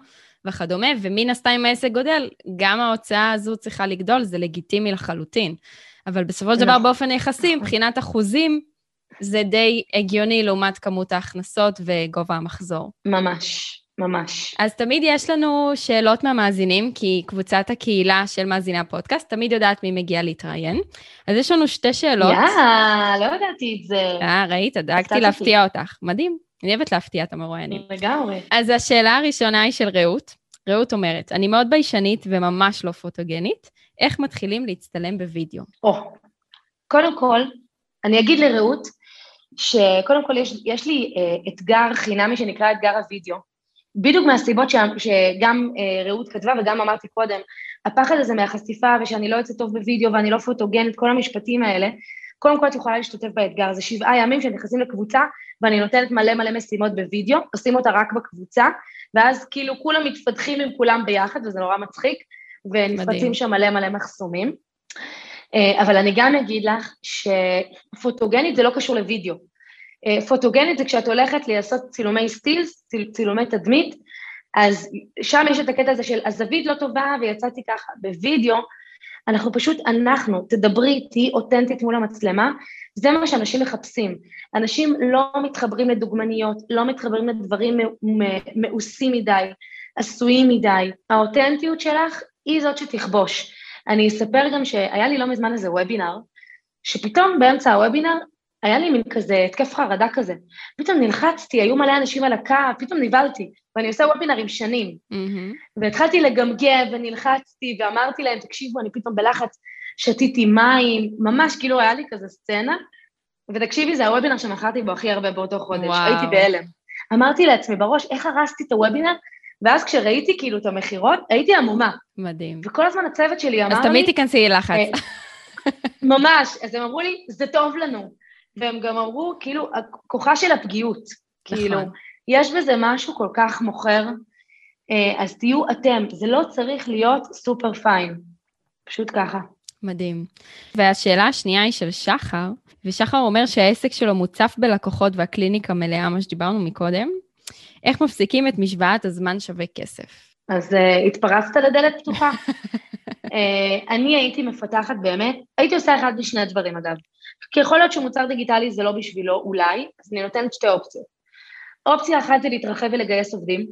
Speaker 3: וכדומה, ומן הסתם אם העסק גודל, גם ההוצאה הזו צריכה לגדול, זה לגיטימי לחלוטין. אבל בסופו של דבר
Speaker 2: נכון.
Speaker 3: באופן יחסי, מבחינת אחוזים, זה די הגיוני לעומת כמות ההכנסות וגובה המחזור.
Speaker 2: ממש, ממש.
Speaker 3: אז תמיד יש לנו שאלות מהמאזינים, כי קבוצת הקהילה של מאזיני הפודקאסט תמיד יודעת מי מגיע להתראיין. אז יש לנו שתי שאלות.
Speaker 2: יאה, לא ידעתי את זה.
Speaker 3: אה, ראית? דאגתי להפתיע אותך. מדהים. אני אוהבת להפתיע את המרואיינים.
Speaker 2: לגמרי.
Speaker 3: אז השאלה הראשונה היא של רעות. רעות אומרת, אני מאוד ביישנית וממש לא פוטוגנית, איך מתחילים להצטלם בווידאו?
Speaker 2: או, קודם כל, אני אגיד לרעות, שקודם כל יש, יש לי אה, אתגר חינמי שנקרא אתגר הוידאו, בדיוק מהסיבות ש, שגם אה, רעות כתבה וגם אמרתי קודם, הפחד הזה מהחשיפה ושאני לא יוצאת טוב בווידאו ואני לא פוטוגנית, כל המשפטים האלה, קודם כל את יכולה להשתתף באתגר, זה שבעה ימים שנכנסים לקבוצה ואני נותנת מלא מלא משימות בווידאו, עושים אותה רק בקבוצה, ואז כאילו כולם מתפתחים עם כולם ביחד וזה נורא מצחיק. ונפרצים שם מלא מלא מחסומים. אה, אבל אני גם אגיד לך שפוטוגנית זה לא קשור לוידאו. אה, פוטוגנית זה כשאת הולכת לעשות צילומי סטילס, ציל, צילומי תדמית, אז שם יש את הקטע הזה של הזווית לא טובה ויצאתי ככה. בווידאו, אנחנו פשוט, אנחנו, תדברי איתי אותנטית מול המצלמה, זה מה שאנשים מחפשים. אנשים לא מתחברים לדוגמניות, לא מתחברים לדברים מעושים מדי, עשויים מדי. האותנטיות שלך היא זאת שתכבוש. אני אספר גם שהיה לי לא מזמן איזה וובינר, שפתאום באמצע הוובינר היה לי מין כזה התקף חרדה כזה. פתאום נלחצתי, היו מלא אנשים על הקו, פתאום נבהלתי, ואני עושה וובינרים שנים.
Speaker 3: מהמם.
Speaker 2: והתחלתי לגמגם ונלחצתי ואמרתי להם, תקשיבו, אני פתאום בלחץ, שתיתי מים, ממש כאילו היה לי כזה סצנה, ותקשיבי, זה הוובינר שמכרתי בו הכי הרבה באותו חודש,
Speaker 3: וואו.
Speaker 2: הייתי בהלם. אמרתי לעצמי בראש, איך הרסתי את הוובינר? ואז כשראיתי כאילו את המכירות, הייי עמומה.
Speaker 3: מדהים.
Speaker 2: וכל הזמן הצוות שלי אמר
Speaker 3: אז
Speaker 2: לי...
Speaker 3: תמיד תיכנסי ללחץ.
Speaker 2: אה, ממש, אז הם אמרו לי, זה טוב לנו. והם גם אמרו, כאילו, כוחה של הפגיעות. כאילו,
Speaker 3: נכון.
Speaker 2: יש בזה משהו כל כך מוכר, אה, אז תהיו אתם, זה לא צריך להיות סופר פיין. פשוט ככה.
Speaker 3: מדהים. והשאלה השנייה היא של שחר, ושחר אומר שהעסק שלו מוצף בלקוחות והקליניקה מלאה, מה שדיברנו מקודם. איך מפסיקים את משוואת הזמן שווה כסף?
Speaker 2: אז uh, התפרצת לדלת פתוחה. uh, אני הייתי מפתחת באמת, הייתי עושה אחד משני הדברים אגב. כי יכול להיות שמוצר דיגיטלי זה לא בשבילו, אולי, אז אני נותנת שתי אופציות. אופציה אחת זה להתרחב ולגייס עובדים.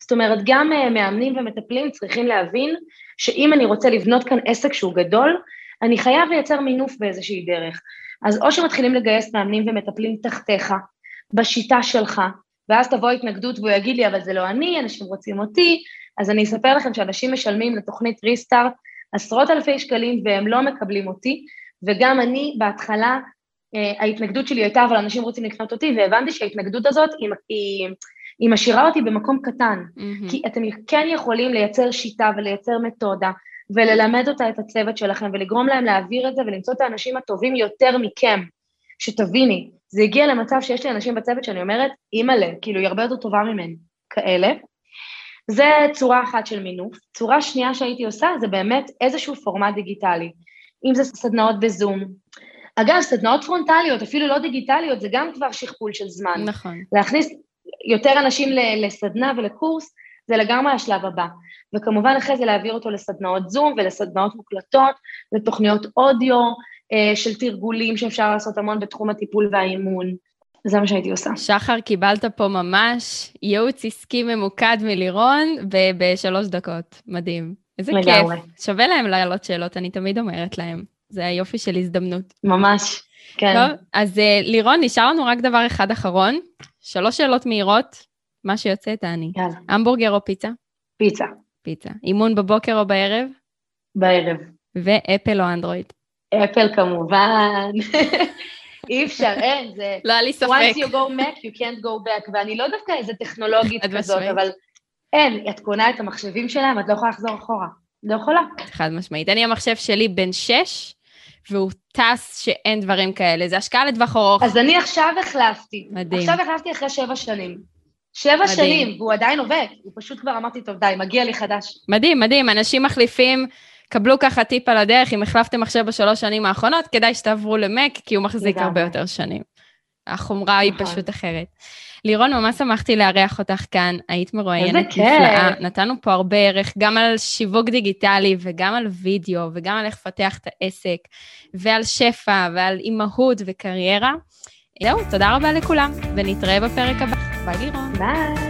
Speaker 2: זאת אומרת, גם uh, מאמנים ומטפלים צריכים להבין שאם אני רוצה לבנות כאן עסק שהוא גדול, אני חייב לייצר מינוף באיזושהי דרך. אז או שמתחילים לגייס מאמנים ומטפלים תחתיך, בשיטה שלך, ואז תבוא התנגדות והוא יגיד לי, אבל זה לא אני, אנשים רוצים אותי, אז אני אספר לכם שאנשים משלמים לתוכנית ריסטארט עשרות אלפי שקלים והם לא מקבלים אותי, וגם אני בהתחלה, אה, ההתנגדות שלי הייתה, אבל אנשים רוצים לקנות אותי, והבנתי שההתנגדות הזאת היא, היא, היא משאירה אותי במקום קטן,
Speaker 3: מהמם.
Speaker 2: כי אתם כן יכולים לייצר שיטה ולייצר מתודה, וללמד אותה את הצוות שלכם, ולגרום להם להעביר את זה, ולמצוא את האנשים הטובים יותר מכם, שתביני, זה הגיע למצב שיש לי אנשים בצוות שאני אומרת, אימא'לה, כאילו היא הרבה יותר טובה ממני, כאלה. זה צורה אחת של מינוף. צורה שנייה שהייתי עושה זה באמת איזשהו פורמט דיגיטלי. אם זה סדנאות בזום. אגב, סדנאות פרונטליות, אפילו לא דיגיטליות, זה גם כבר שכפול של זמן.
Speaker 3: נכון.
Speaker 2: להכניס יותר אנשים לסדנה ולקורס, זה לגמרי השלב הבא. וכמובן אחרי זה להעביר אותו לסדנאות זום ולסדנאות מוקלטות, לתוכניות אודיו, אה, של תרגולים שאפשר לעשות המון בתחום הטיפול והאימון. זה מה שהייתי עושה.
Speaker 3: שחר, קיבלת פה ממש ייעוץ עסקי ממוקד מלירון בשלוש דקות. מדהים. איזה
Speaker 2: לגמרי.
Speaker 3: כיף. שווה להם להעלות שאלות, אני תמיד אומרת להם. זה היופי של הזדמנות.
Speaker 2: ממש, כן.
Speaker 3: טוב, אז אה, לירון, נשאר לנו רק דבר אחד אחרון. שלוש שאלות מהירות, מה שיוצא תעני.
Speaker 2: יאללה,
Speaker 3: המבורגר או פיצה?
Speaker 2: פיצה,
Speaker 3: פיצה. אימון בבוקר או בערב?
Speaker 2: בערב.
Speaker 3: ואפל או אנדרואיד?
Speaker 2: אפל כמובן. אי אפשר, אין, זה...
Speaker 3: לא היה לי ספק.
Speaker 2: once you go back, you can't go back, ואני לא דווקא איזה טכנולוגית כזאת. אבל אין, את קונה את המחשבים שלהם, את לא יכולה לחזור אחורה. לא יכולה.
Speaker 3: חד משמעית. אני, המחשב שלי בן שש, והוא טס שאין דברים כאלה. זה השקעה לטווח ארוך.
Speaker 2: אז אני עכשיו החלפתי.
Speaker 3: מדהים.
Speaker 2: עכשיו החלפתי אחרי שבע שנים. שבע מדהים. שנים, והוא עדיין עובד. הוא פשוט כבר אמרתי, טוב, די, מגיע לי חדש.
Speaker 3: מדהים, מדהים. אנשים מחליפים, קבלו ככה טיפ על הדרך, אם החלפתם מחשב בשלוש שנים האחרונות, כדאי שתעברו למק, כי הוא מחזיק לגמרי. הרבה יותר שנים. החומרה היא נכון. פשוט אחרת. לירון, ממש שמחתי לארח אותך כאן, היית מרואיינת נפלאה. נתנו פה הרבה ערך, גם על שיווק דיגיטלי וגם על וידאו, וגם על איך לפתח את העסק, ועל שפע, ועל אימהות וקריירה. זהו, תודה רבה לכולם, ונתראה בפרק הבא. ביי לירון.
Speaker 2: ביי.